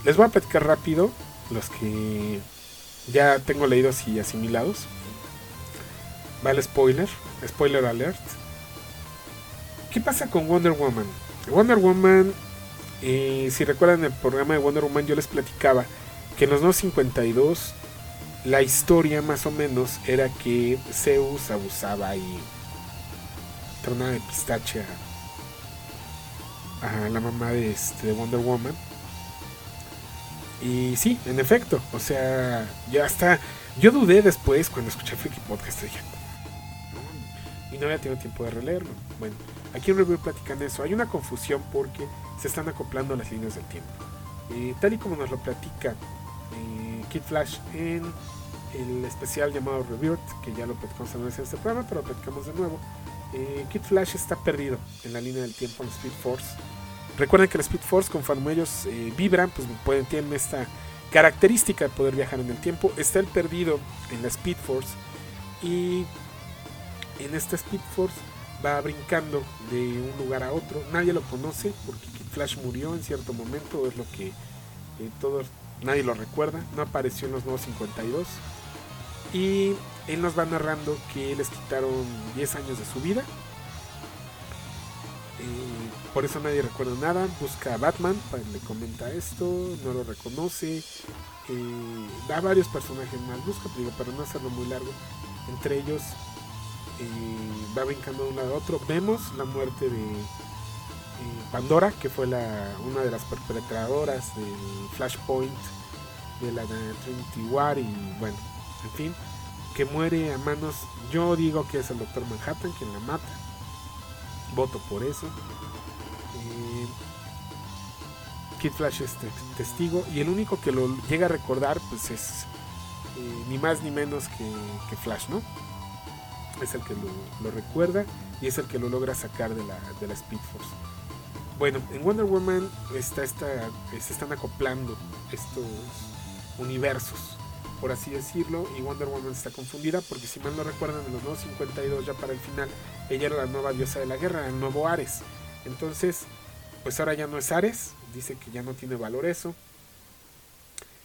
Les voy a platicar rápido los que ya tengo leídos y asimilados. Va el spoiler, spoiler alert. ¿Qué pasa con Wonder Woman? Wonder Woman, eh, si recuerdan el programa de Wonder Woman, yo les platicaba que en los 952 la historia más o menos era que Zeus abusaba y tronaba de pistache a, la mamá de, este, de Wonder Woman. Y sí, en efecto, o sea, ya está. Yo dudé después cuando escuché Freaky Podcast. Dije, y no había tenido tiempo de releerlo. Bueno, aquí en Review platican eso. Hay una confusión porque se están acoplando las líneas del tiempo. Eh, tal y como nos lo platica eh, Kid Flash en el especial llamado Rebirth, que ya lo platicamos en este programa, pero lo platicamos de nuevo. Eh, Kid Flash está perdido en la línea del tiempo en Speed Force. Recuerden que el Speed Force, conforme ellos eh, vibran, pues pueden, tienen esta característica de poder viajar en el tiempo. Está el perdido en la Speed Force y en esta Speed Force va brincando de un lugar a otro. Nadie lo conoce porque Kid Flash murió en cierto momento, es lo que eh, todos, nadie lo recuerda. No apareció en los nuevos 52. Y él nos va narrando que les quitaron 10 años de su vida. Eh, por eso nadie recuerda nada. Busca a Batman, le comenta esto, no lo reconoce. Eh, da varios personajes más, busca, para no hacerlo muy largo. Entre ellos eh, va brincando de un lado a otro. Vemos la muerte de Pandora, que fue una de las perpetradoras del Flashpoint de la Trinity War. Y bueno, en fin, que muere a manos. Yo digo que es el Doctor Manhattan quien la mata. Voto por eso. Eh, Kid Flash es testigo y el único que lo llega a recordar pues es eh, ni más ni menos que, Flash, ¿no? Es el que lo, recuerda y es el que lo logra sacar de la, de la Speed Force. Bueno, en Wonder Woman está, se están acoplando estos universos por así decirlo, y Wonder Woman está confundida porque si mal no recuerdan en los nuevos 52 ya para el final, ella era la nueva diosa de la guerra, el nuevo Ares. Entonces, pues ahora ya no es Ares, dice que ya no tiene valor eso,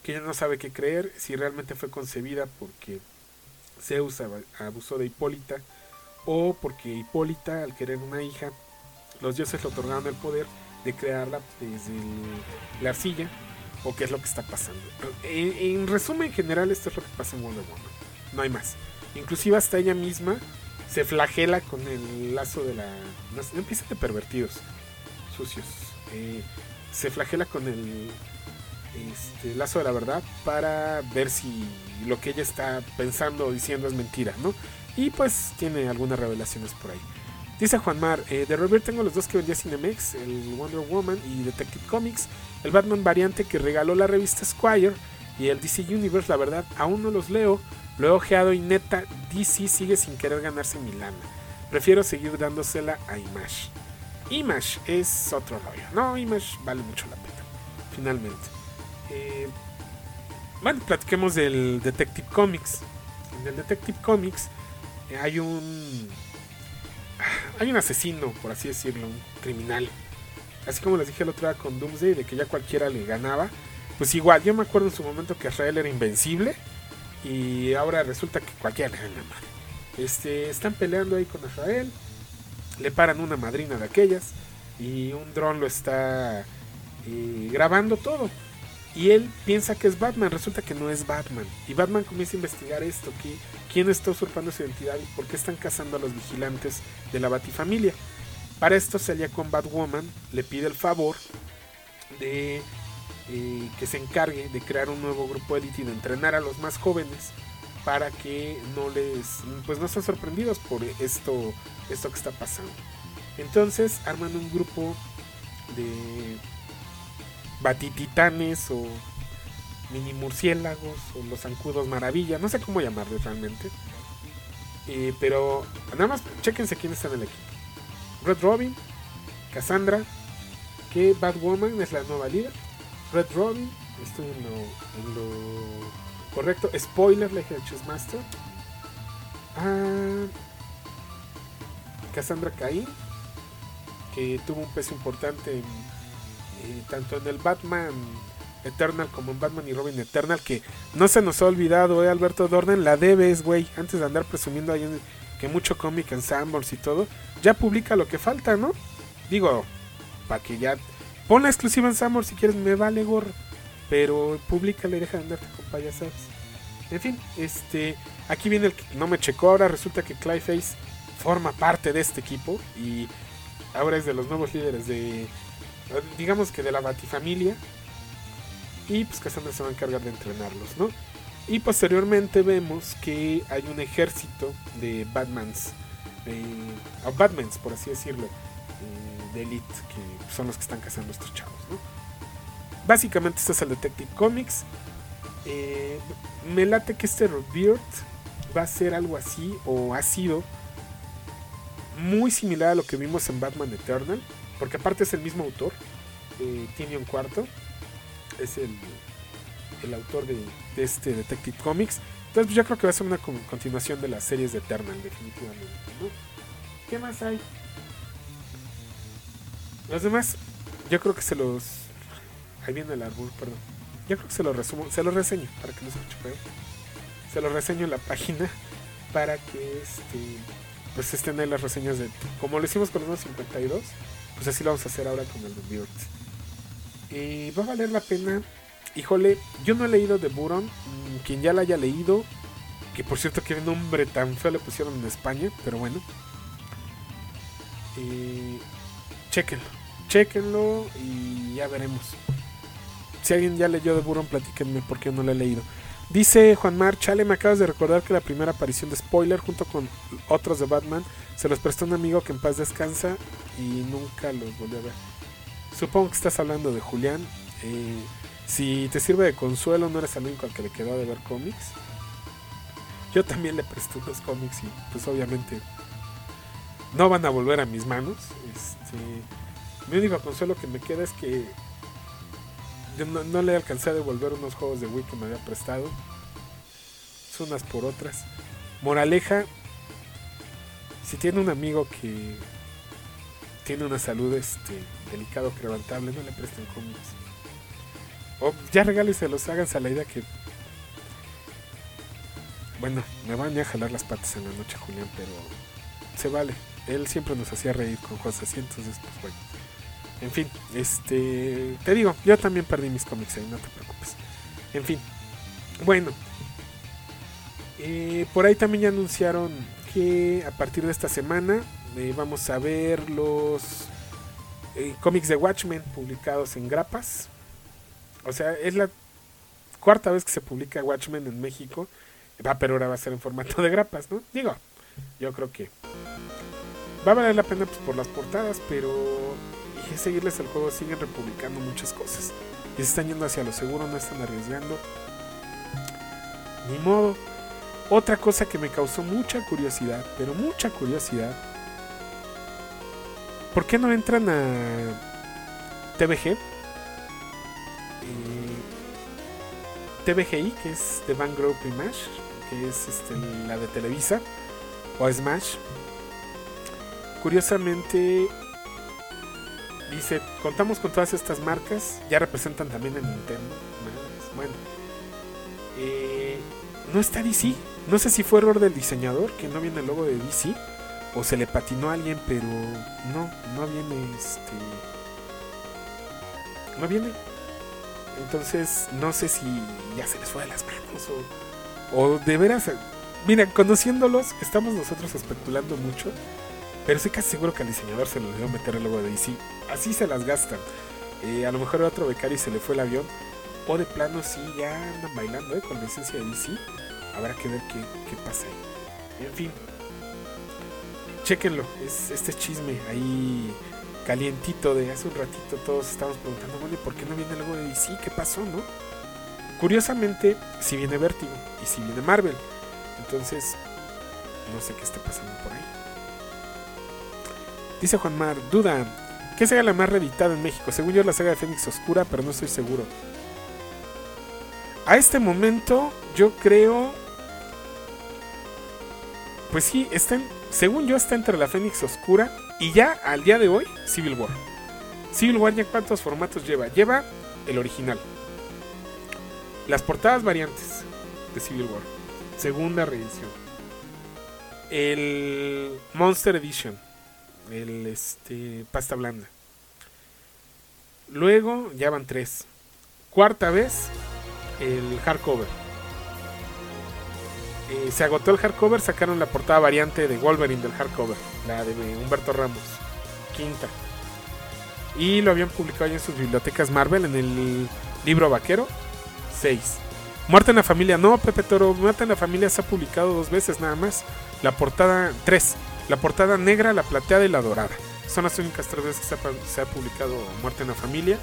que ya no sabe qué creer, si realmente fue concebida porque Zeus abusó de Hipólita o porque Hipólita al querer una hija, los dioses le otorgaron el poder de crearla desde la arcilla o qué es lo que está pasando. En, resumen general, esto es lo que pasa en Wonder Woman. No hay más. Inclusive hasta ella misma se flagela con el lazo de la... No, empiezan de pervertidos, sucios. Eh, se flagela con el este, lazo de la verdad para ver si lo que ella está pensando o diciendo es mentira, ¿no? Y pues tiene algunas revelaciones por ahí. Dice Juanmar, eh, de Robert tengo los dos que vendía Cinemex, el Wonder Woman y Detective Comics, el Batman variante que regaló la revista Squire y el DC Universe, la verdad, aún no los leo, lo he ojeado y neta, DC sigue sin querer ganarse mi lana. Prefiero seguir dándosela a Image. Image es otro rollo, no, Image vale mucho la pena, finalmente. Eh, bueno, platiquemos del Detective Comics. En el Detective Comics eh, hay un hay un asesino, por así decirlo, un criminal. Así como les dije el otro día con Doomsday, de que ya cualquiera le ganaba. Pues igual, yo me acuerdo en su momento que Israel era invencible. Y ahora resulta que cualquiera le gana mal. Este, están peleando ahí con Israel. Le paran una madrina de aquellas. Y un dron lo está eh, grabando todo. Y él piensa que es Batman, resulta que no es Batman. Y Batman comienza a investigar esto, que, quién está usurpando su identidad y por qué están cazando a los vigilantes de la Batifamilia. Para esto se alía con Batwoman, le pide el favor de eh, que se encargue de crear un nuevo grupo élite y de entrenar a los más jóvenes para que no les pues no estén sorprendidos por esto esto que está pasando entonces arman un grupo de batititanes o mini murciélagos o los zancudos maravilla no sé cómo llamarles realmente. Eh, pero nada más chequense quién está en el equipo. Red Robin Cassandra que Batwoman es la nueva líder. Red Robin estoy en lo, en lo Correcto, spoiler, le dije Chessmaster. Ah, Cassandra Cain, que tuvo un peso importante en, tanto en el Batman Eternal como en Batman y Robin Eternal, que no se nos ha olvidado, eh, Alberto Dornen, la debes, güey, antes de andar presumiendo ahí que mucho cómic en Sanborns y todo, ya publica lo que falta, ¿no? Digo, para que ya... Pon la exclusiva en Sanborns si quieres, me vale gorro. Pero públicale deja de andarte con payasadas. En fin, este. Aquí viene el que no me checó. Ahora resulta que Clayface forma parte de este equipo. Y ahora es de los nuevos líderes de. Digamos que de la Batifamilia. Y pues Cassandra se va a encargar de entrenarlos, ¿no? Y posteriormente vemos que hay un ejército de Batmans. Eh, o Batmans, por así decirlo. Eh, de Elite. Que son los que están cazando a estos chavos, ¿no? Básicamente este es el Detective Comics. Eh, me late que este Rebirth va a ser algo así o ha sido muy similar a lo que vimos en Batman Eternal. Porque aparte es el mismo autor, eh, Tinion Cuarto. Es el, el autor de, este Detective Comics. Entonces pues, yo creo que va a ser una continuación de las series de Eternal, definitivamente. ¿Qué más hay? Los demás, yo creo que se los Ahí viene el árbol, perdón. Yo creo que se lo resumo, se lo reseño para que no se escuche peor. Se lo reseño en la página para que este pues estén ahí las reseñas de como lo hicimos con los 52, pues así lo vamos a hacer ahora con el de. Y va a valer la pena. Híjole, yo no he leído de Buron, mm, quien ya la haya leído, que por cierto que nombre tan feo le pusieron en España, pero bueno. Eh, chequenlo, chequenlo y ya veremos. Si alguien ya leyó de Buron, platíquenme por qué no lo he leído. Dice Juan Mar, chale, me acabas de recordar que la primera aparición de Spoiler junto con otros de Batman se los prestó un amigo que en paz descansa y nunca los volvió a ver. Supongo que estás hablando de Julián. Eh, si te sirve de consuelo, no eres el único al que le quedó de ver cómics. Yo también le presté unos cómics y pues obviamente no van a volver a mis manos. Este, mi único consuelo que me queda es que yo no, le alcancé a devolver unos juegos de Wii que me había prestado. Son unas por otras. Moraleja, si tiene un amigo que tiene una salud este, delicado, quebrantable, no le presten cómics. O ya regáleselos, háganse a la idea que... Bueno, me van a jalar las patas en la noche, Julián, pero se vale. Él siempre nos hacía reír con cosas así, entonces, pues bueno. En fin, este. Te digo, yo también perdí mis cómics ahí, no te preocupes. En fin. Bueno. Eh, por ahí también ya anunciaron que a partir de esta semana eh, vamos a ver los eh, cómics de Watchmen publicados en grapas. O sea, es la cuarta vez que se publica Watchmen en México. Va, pero ahora va a ser en formato de grapas, ¿no? Digo, yo creo que va a valer la pena pues, por las portadas, pero seguirles el juego, siguen republicando muchas cosas. Y se están yendo hacia lo seguro, no están arriesgando. Ni modo. Otra cosa que me causó mucha curiosidad, pero mucha curiosidad. ¿Por qué no entran a TVG? Eh, TVGI, que es The Van Group Image, que es este, la de Televisa, o Smash. Curiosamente, Dice, contamos con todas estas marcas, ya representan también a Nintendo. Bueno, eh, no está DC. No sé si fue error del diseñador que no viene el logo de DC o se le patinó a alguien, pero no, no viene este. No viene. Entonces, no sé si ya se les fue las manos o, o de veras. Mira, conociéndolos, estamos nosotros especulando mucho pero estoy casi seguro que al diseñador se le dio meter el de DC. Así se las gastan. Eh, a lo mejor a otro becario se le fue el avión. O de plano sí, ya andan bailando ¿eh? con la esencia de DC. Habrá que ver qué, qué pasa ahí. En fin. Chequenlo. Es este chisme ahí calientito de hace un ratito. Todos estamos preguntando, bueno, ¿por qué no viene algo de DC? ¿Qué pasó, no? Curiosamente, si viene Vértigo y si viene Marvel. Entonces, no sé qué está pasando por ahí. Dice Juan Mar, duda, ¿qué saga la más reeditada en México? Según yo la saga de Fénix Oscura, pero no estoy seguro. A este momento, yo creo... Pues sí, está en- según yo está entre la Fénix Oscura y ya al día de hoy, Civil War. Civil War ya cuántos formatos lleva? Lleva el original. Las portadas variantes de Civil War. Segunda reedición. El Monster Edition. El este. pasta blanda. Luego ya van tres. Cuarta vez. El hardcover. Eh, se agotó el hardcover, sacaron la portada variante de Wolverine del hardcover. La de Humberto Ramos. Quinta. Y lo habían publicado ya en sus bibliotecas Marvel en el libro vaquero. 6. Muerte en la familia, no, Pepe Toro. Muerte en la familia se ha publicado dos veces nada más. La portada, tres. La portada negra, la plateada y la dorada. Son las únicas tres veces que se ha publicado Muerte en la familia.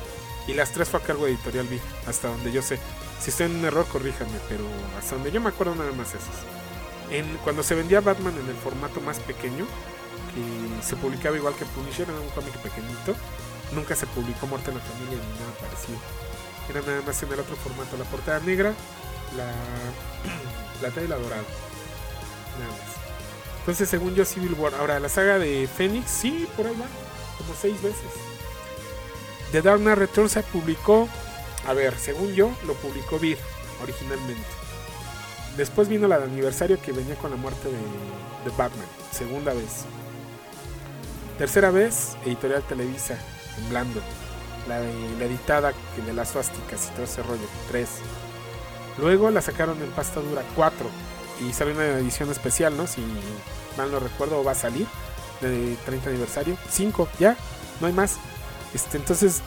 Y las tres fue a cargo de Editorial B, hasta donde yo sé. Si estoy en un error, corríjanme, pero hasta donde yo me acuerdo nada más esas. En, cuando se vendía Batman en el formato más pequeño, que se publicaba igual que Punisher, era un cómic pequeñito, nunca se publicó Muerte en la familia ni nada parecido. Era nada más en el otro formato, la portada negra, la plata y la dorada. Nada más. Entonces, según yo, Civil War. Ahora, la saga de Phoenix, sí, por ahí va. Como seis veces. The Dark Knight Returns se publicó. A ver, según yo, lo publicó Vir originalmente. Después vino la de aniversario que venía con la muerte de, Batman. Segunda vez. Tercera vez, Editorial Televisa, en blando. La, editada que de las suásticas y todo ese rollo. 3. Luego la sacaron en pasta dura 4. Y salió una edición especial, ¿no? Si mal no recuerdo, va a salir. De 30 aniversario. 5, ya. No hay más. Este, entonces,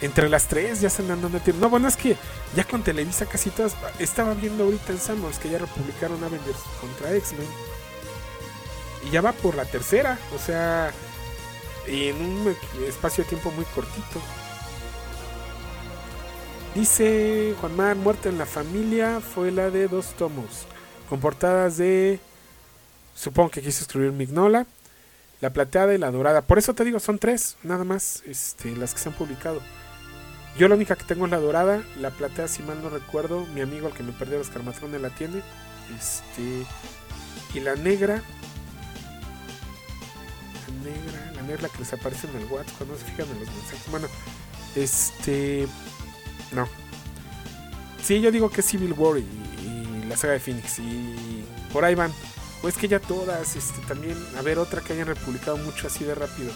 entre las tres ya se andan dando tiempo. No, bueno, es que ya con Televisa casi todas. Estaba viendo ahorita en Samuels que ya republicaron Avengers contra X-Men. Y ya va por la tercera. O sea, en un espacio de tiempo muy cortito. Dice Juanmar, Muerte en la Familia fue la de dos tomos. Con portadas de. Supongo que quiso escribir Mignola. La plateada y la dorada. Por eso te digo, son tres, nada más, este, las que se han publicado. Yo la única que tengo es la dorada. La plateada, si mal no recuerdo, mi amigo, el que me perdió los carmatrones, la tiene. Este. Y la negra. La negra, la negra que les aparece en el WhatsApp cuando se fijan en los mensajes. Bueno, este. No. Sí, yo digo que es Civil War y la saga de Phoenix. Y por ahí van. O es que ya todas, este, también, a ver, otra que hayan republicado mucho así de rápido.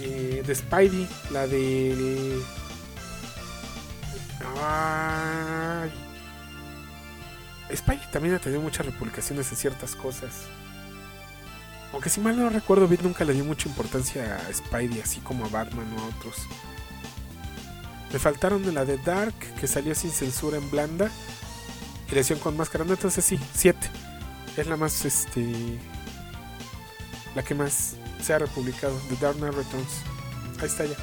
Eh, de Spidey, la. Ay. Spidey también ha tenido muchas republicaciones en ciertas cosas. Aunque si mal no recuerdo, Beat nunca le dio mucha importancia a Spidey, así como a Batman o a otros. Me faltaron de la de Dark, que salió sin censura en blanda. Y lesión con máscara. No, entonces sí, 7 es la más este la que más se ha republicado The Dark Knight Returns. Ahí está ya.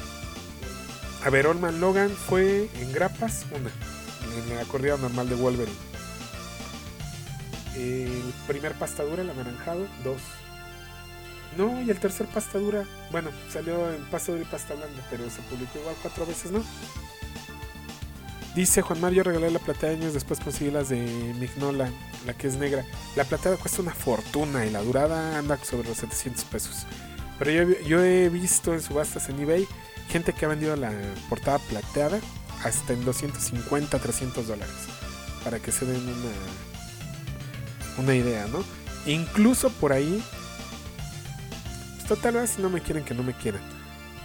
A ver Olman Logan fue en grapas una en la corrida normal de Wolverine. El primer pastadura el anaranjado dos. No y el tercer pastadura bueno salió en pastadura y pasta blanda pero se publicó igual cuatro veces no Dice Juan Mario, regalé la plateada años después conseguí las de Mignola, la que es negra. La plateada cuesta una fortuna y la durada anda sobre los 700 pesos. Pero yo, yo he visto en subastas en eBay gente que ha vendido la portada plateada hasta en 250, 300 dólares. Para que se den una, una idea, ¿no? Incluso por ahí, pues total vez no me quieren que no me quieran.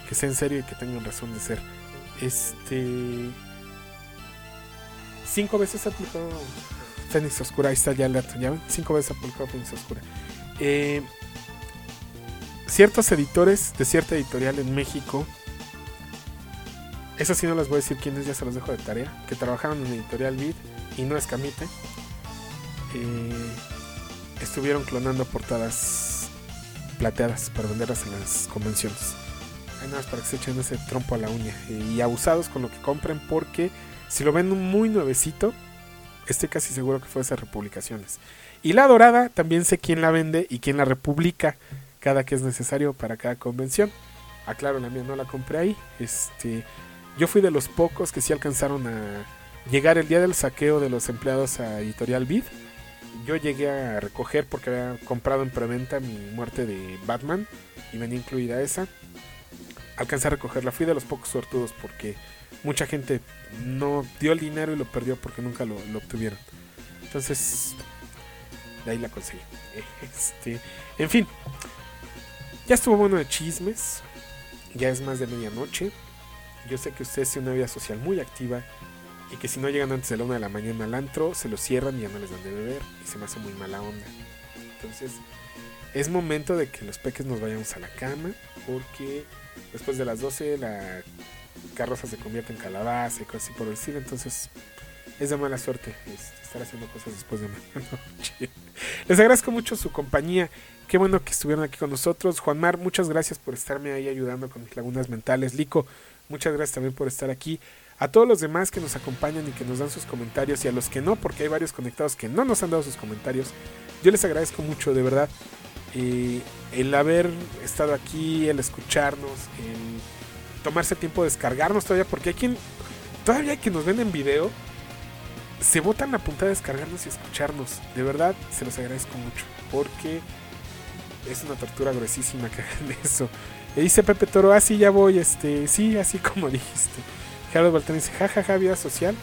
Que sea en serio y que tengan razón de ser. Este cinco veces ha aplicado Fénix Oscura. Ahí está ya el dato, ¿ya ven? Cinco veces ha aplicado Fénix Oscura. Eh, ciertos editores de cierta editorial en México Eso sí no les voy a decir quiénes, ya se los dejo de tarea. Que trabajaron en Editorial Vid y no Escamite. Eh, estuvieron clonando portadas plateadas para venderlas en las convenciones. Hay nada más para que se echen ese trompo a la uña. Y abusados con lo que compren porque si lo ven muy nuevecito, estoy casi seguro que fue esas republicaciones. Y la dorada también sé quién la vende y quién la republica cada que es necesario para cada convención. Aclaro, la mía no la compré ahí. Este, yo fui de los pocos que sí alcanzaron a llegar el día del saqueo de los empleados a Editorial Vid. Yo llegué a recoger porque había comprado en preventa mi muerte de Batman y venía incluida esa. Alcancé a recogerla, fui de los pocos sortudos porque mucha gente no dio el dinero y lo perdió porque nunca lo, obtuvieron. Entonces, de ahí la conseguí. Este, en fin, ya estuvo bueno de chismes. Ya es más de medianoche. Yo sé que ustedes tienen una vida social muy activa y que si no llegan antes de la una de la mañana al antro, se lo cierran y ya no les dan de beber y se me hace muy mala onda. Entonces, es momento de que los peques nos vayamos a la cama porque después de las 12 la carroza se convierte en calabaza y cosas así por el estilo. Entonces, es de mala suerte este, estar haciendo cosas después de medianoche. Les agradezco mucho su compañía. Qué bueno que estuvieron aquí con nosotros. Juanmar, muchas gracias por estarme ahí ayudando con mis lagunas mentales. Lico, muchas gracias también por estar aquí. A todos los demás que nos acompañan y que nos dan sus comentarios y a los que no, porque hay varios conectados que no nos han dado sus comentarios, yo les agradezco mucho, de verdad. Eh, el haber estado aquí, el escucharnos, el tomarse tiempo de descargarnos todavía, porque hay quien, todavía hay quien nos ven en video, se botan la punta de descargarnos y escucharnos. De verdad, se los agradezco mucho, porque es una tortura gruesísima que hagan eso. Y dice Pepe Toro, así ah, ya voy, este, sí, así como dijiste. Gerardo Baltán dice, jajaja, vida social.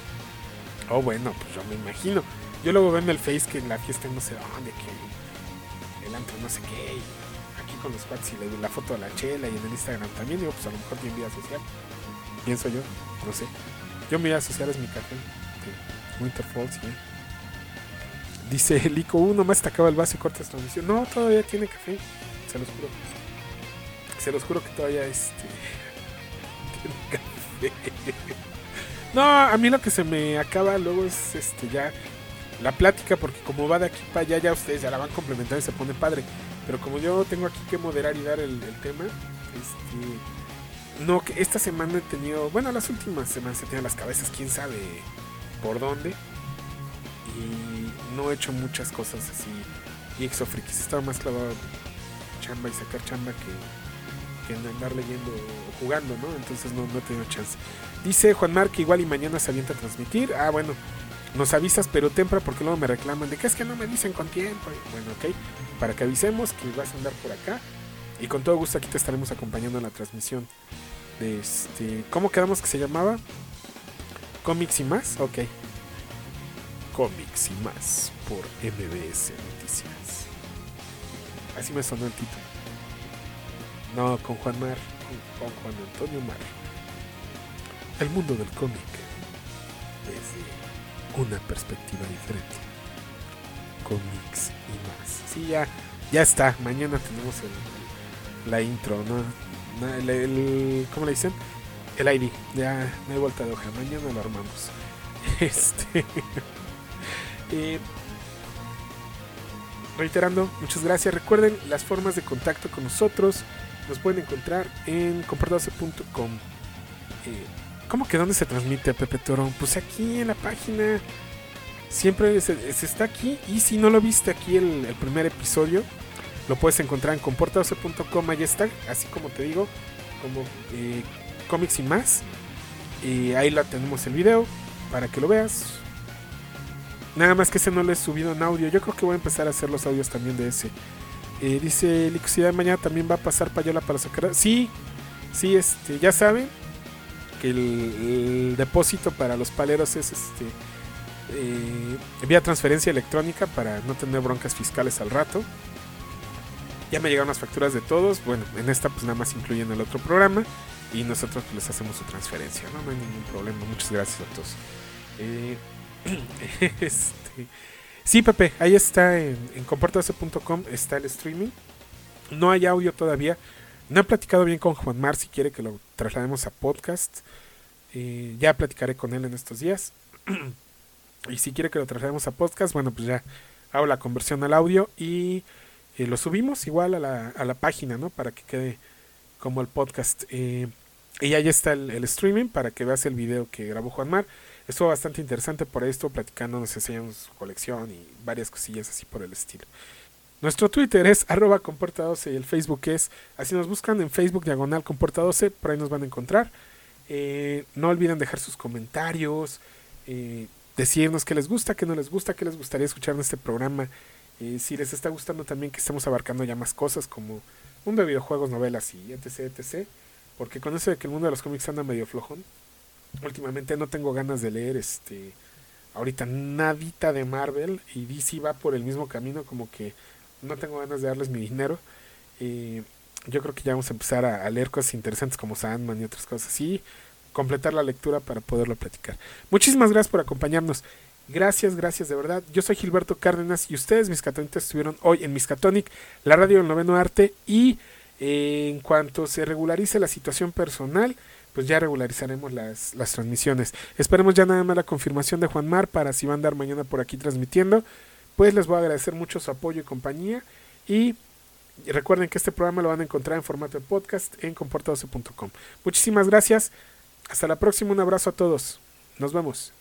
Oh, bueno, pues yo me imagino. Yo luego veo en el Face que la fiesta no sé dónde, que el antro no sé qué. Con los cuates y le la foto a la chela y en el Instagram también. Digo, pues a lo mejor tiene vida social. Pienso yo, no sé. Yo mi vida social es mi café. Winter Falls, sí. Dice Lico, uno más te acaba el vaso y cortas transmisión. No, todavía tiene café. Se los juro. Se los juro que todavía este. tiene café. No, a mí lo que se me acaba luego es este ya la plática, porque como va de aquí para allá, ya ustedes ya la van complementando y se pone padre. Pero como yo tengo aquí que moderar y dar el, tema, este. No, que esta semana he tenido. Bueno, las últimas semanas he tenido las cabezas, quién sabe por dónde. Y no he hecho muchas cosas así. Y Exofrikis estaba más clavado chamba y sacar chamba que, que en andar leyendo o jugando, ¿no? Entonces no, no he tenido chance. Dice Juan Mar que igual y mañana se avienta a transmitir. Ah, bueno, nos avisas, pero tempra porque luego me reclaman de que es que no me dicen con tiempo. Bueno, ok, para que avisemos que vas a andar por acá. Y con todo gusto aquí te estaremos acompañando en la transmisión. De este, ¿Cómo quedamos que se llamaba? ¿Cómics y más? Ok, cómics y más por MBS Noticias. Así me sonó el título. No, con Juan Mar, con, Juan Antonio Mar. El mundo del cómic desde una perspectiva diferente. Cómics. Sí, ya, ya está. Mañana tenemos el, la intro, ¿no? ¿Cómo le dicen? El ID. Ya no hay vuelta de hoja. Mañana lo armamos. Este. Eh, reiterando, muchas gracias. Recuerden las formas de contacto con nosotros. Nos pueden encontrar en comportase.com. Eh, ¿Cómo que dónde se transmite Pepe Toro? Pues aquí en la página. Siempre se, está aquí. Y si no lo viste aquí el, primer episodio, lo puedes encontrar en comportase.com. Ahí está, así como te digo, como eh, cómics y más. Y ahí la tenemos el video para que lo veas Nada más que ese no lo he subido en audio. Yo creo que voy a empezar a hacer los audios también de ese. Eh, dice Licosidad mañana también va a pasar payola para sacar. Sí, sí, este, ya saben que el, depósito para los paleros es este eh, vía transferencia electrónica para no tener broncas fiscales al rato. Ya me llegaron las facturas de todos. Bueno, en esta pues nada más incluyen el otro programa. Y nosotros pues, les hacemos su transferencia. No, hay ningún problema. Muchas gracias a todos. Eh, este, sí, Pepe, ahí está en, en está el streaming. No hay audio todavía. No he platicado bien con Juan Mar si quiere que lo traslademos a podcast. Eh, ya platicaré con él en estos días. y si quiere que lo trajéramos a podcast, bueno, pues ya hago la conversión al audio y eh, lo subimos igual a la, a la página, ¿no? Para que quede como el podcast. Eh, y ahí está el, streaming para que veas el video que grabó Juan Mar. Estuvo bastante interesante por esto, platicando, nos enseñamos su colección y varias cosillas así por el estilo. Nuestro Twitter es arroba comporta12 y el Facebook es, así nos buscan en Facebook diagonal comporta12, por ahí nos van a encontrar. Eh, no olviden dejar sus comentarios, eh, decirnos qué les gusta, qué no les gusta, qué les gustaría escuchar en este programa. Eh, si les está gustando también que estemos abarcando ya más cosas como mundo de videojuegos, novelas y etc, etc. Porque con eso de que el mundo de los cómics anda medio flojón, últimamente no tengo ganas de leer este ahorita nadita de Marvel y DC va por el mismo camino como que no tengo ganas de darles mi dinero. Y yo creo que ya vamos a empezar a, a, leer cosas interesantes como Sandman y otras cosas así, completar la lectura para poderlo platicar. Muchísimas gracias por acompañarnos. Gracias, gracias de verdad. Yo soy Gilberto Cárdenas y ustedes, mis catonitas, estuvieron hoy en Miscatonic, la radio del noveno arte y eh, en cuanto se regularice la situación personal, pues ya regularizaremos las, las transmisiones. Esperemos ya nada más la confirmación de Juan Mar para si va a andar mañana por aquí transmitiendo. Pues les voy a agradecer mucho su apoyo y compañía y recuerden que este programa lo van a encontrar en formato de podcast en comportadose.com. Muchísimas gracias. Hasta la próxima. Un abrazo a todos. Nos vemos.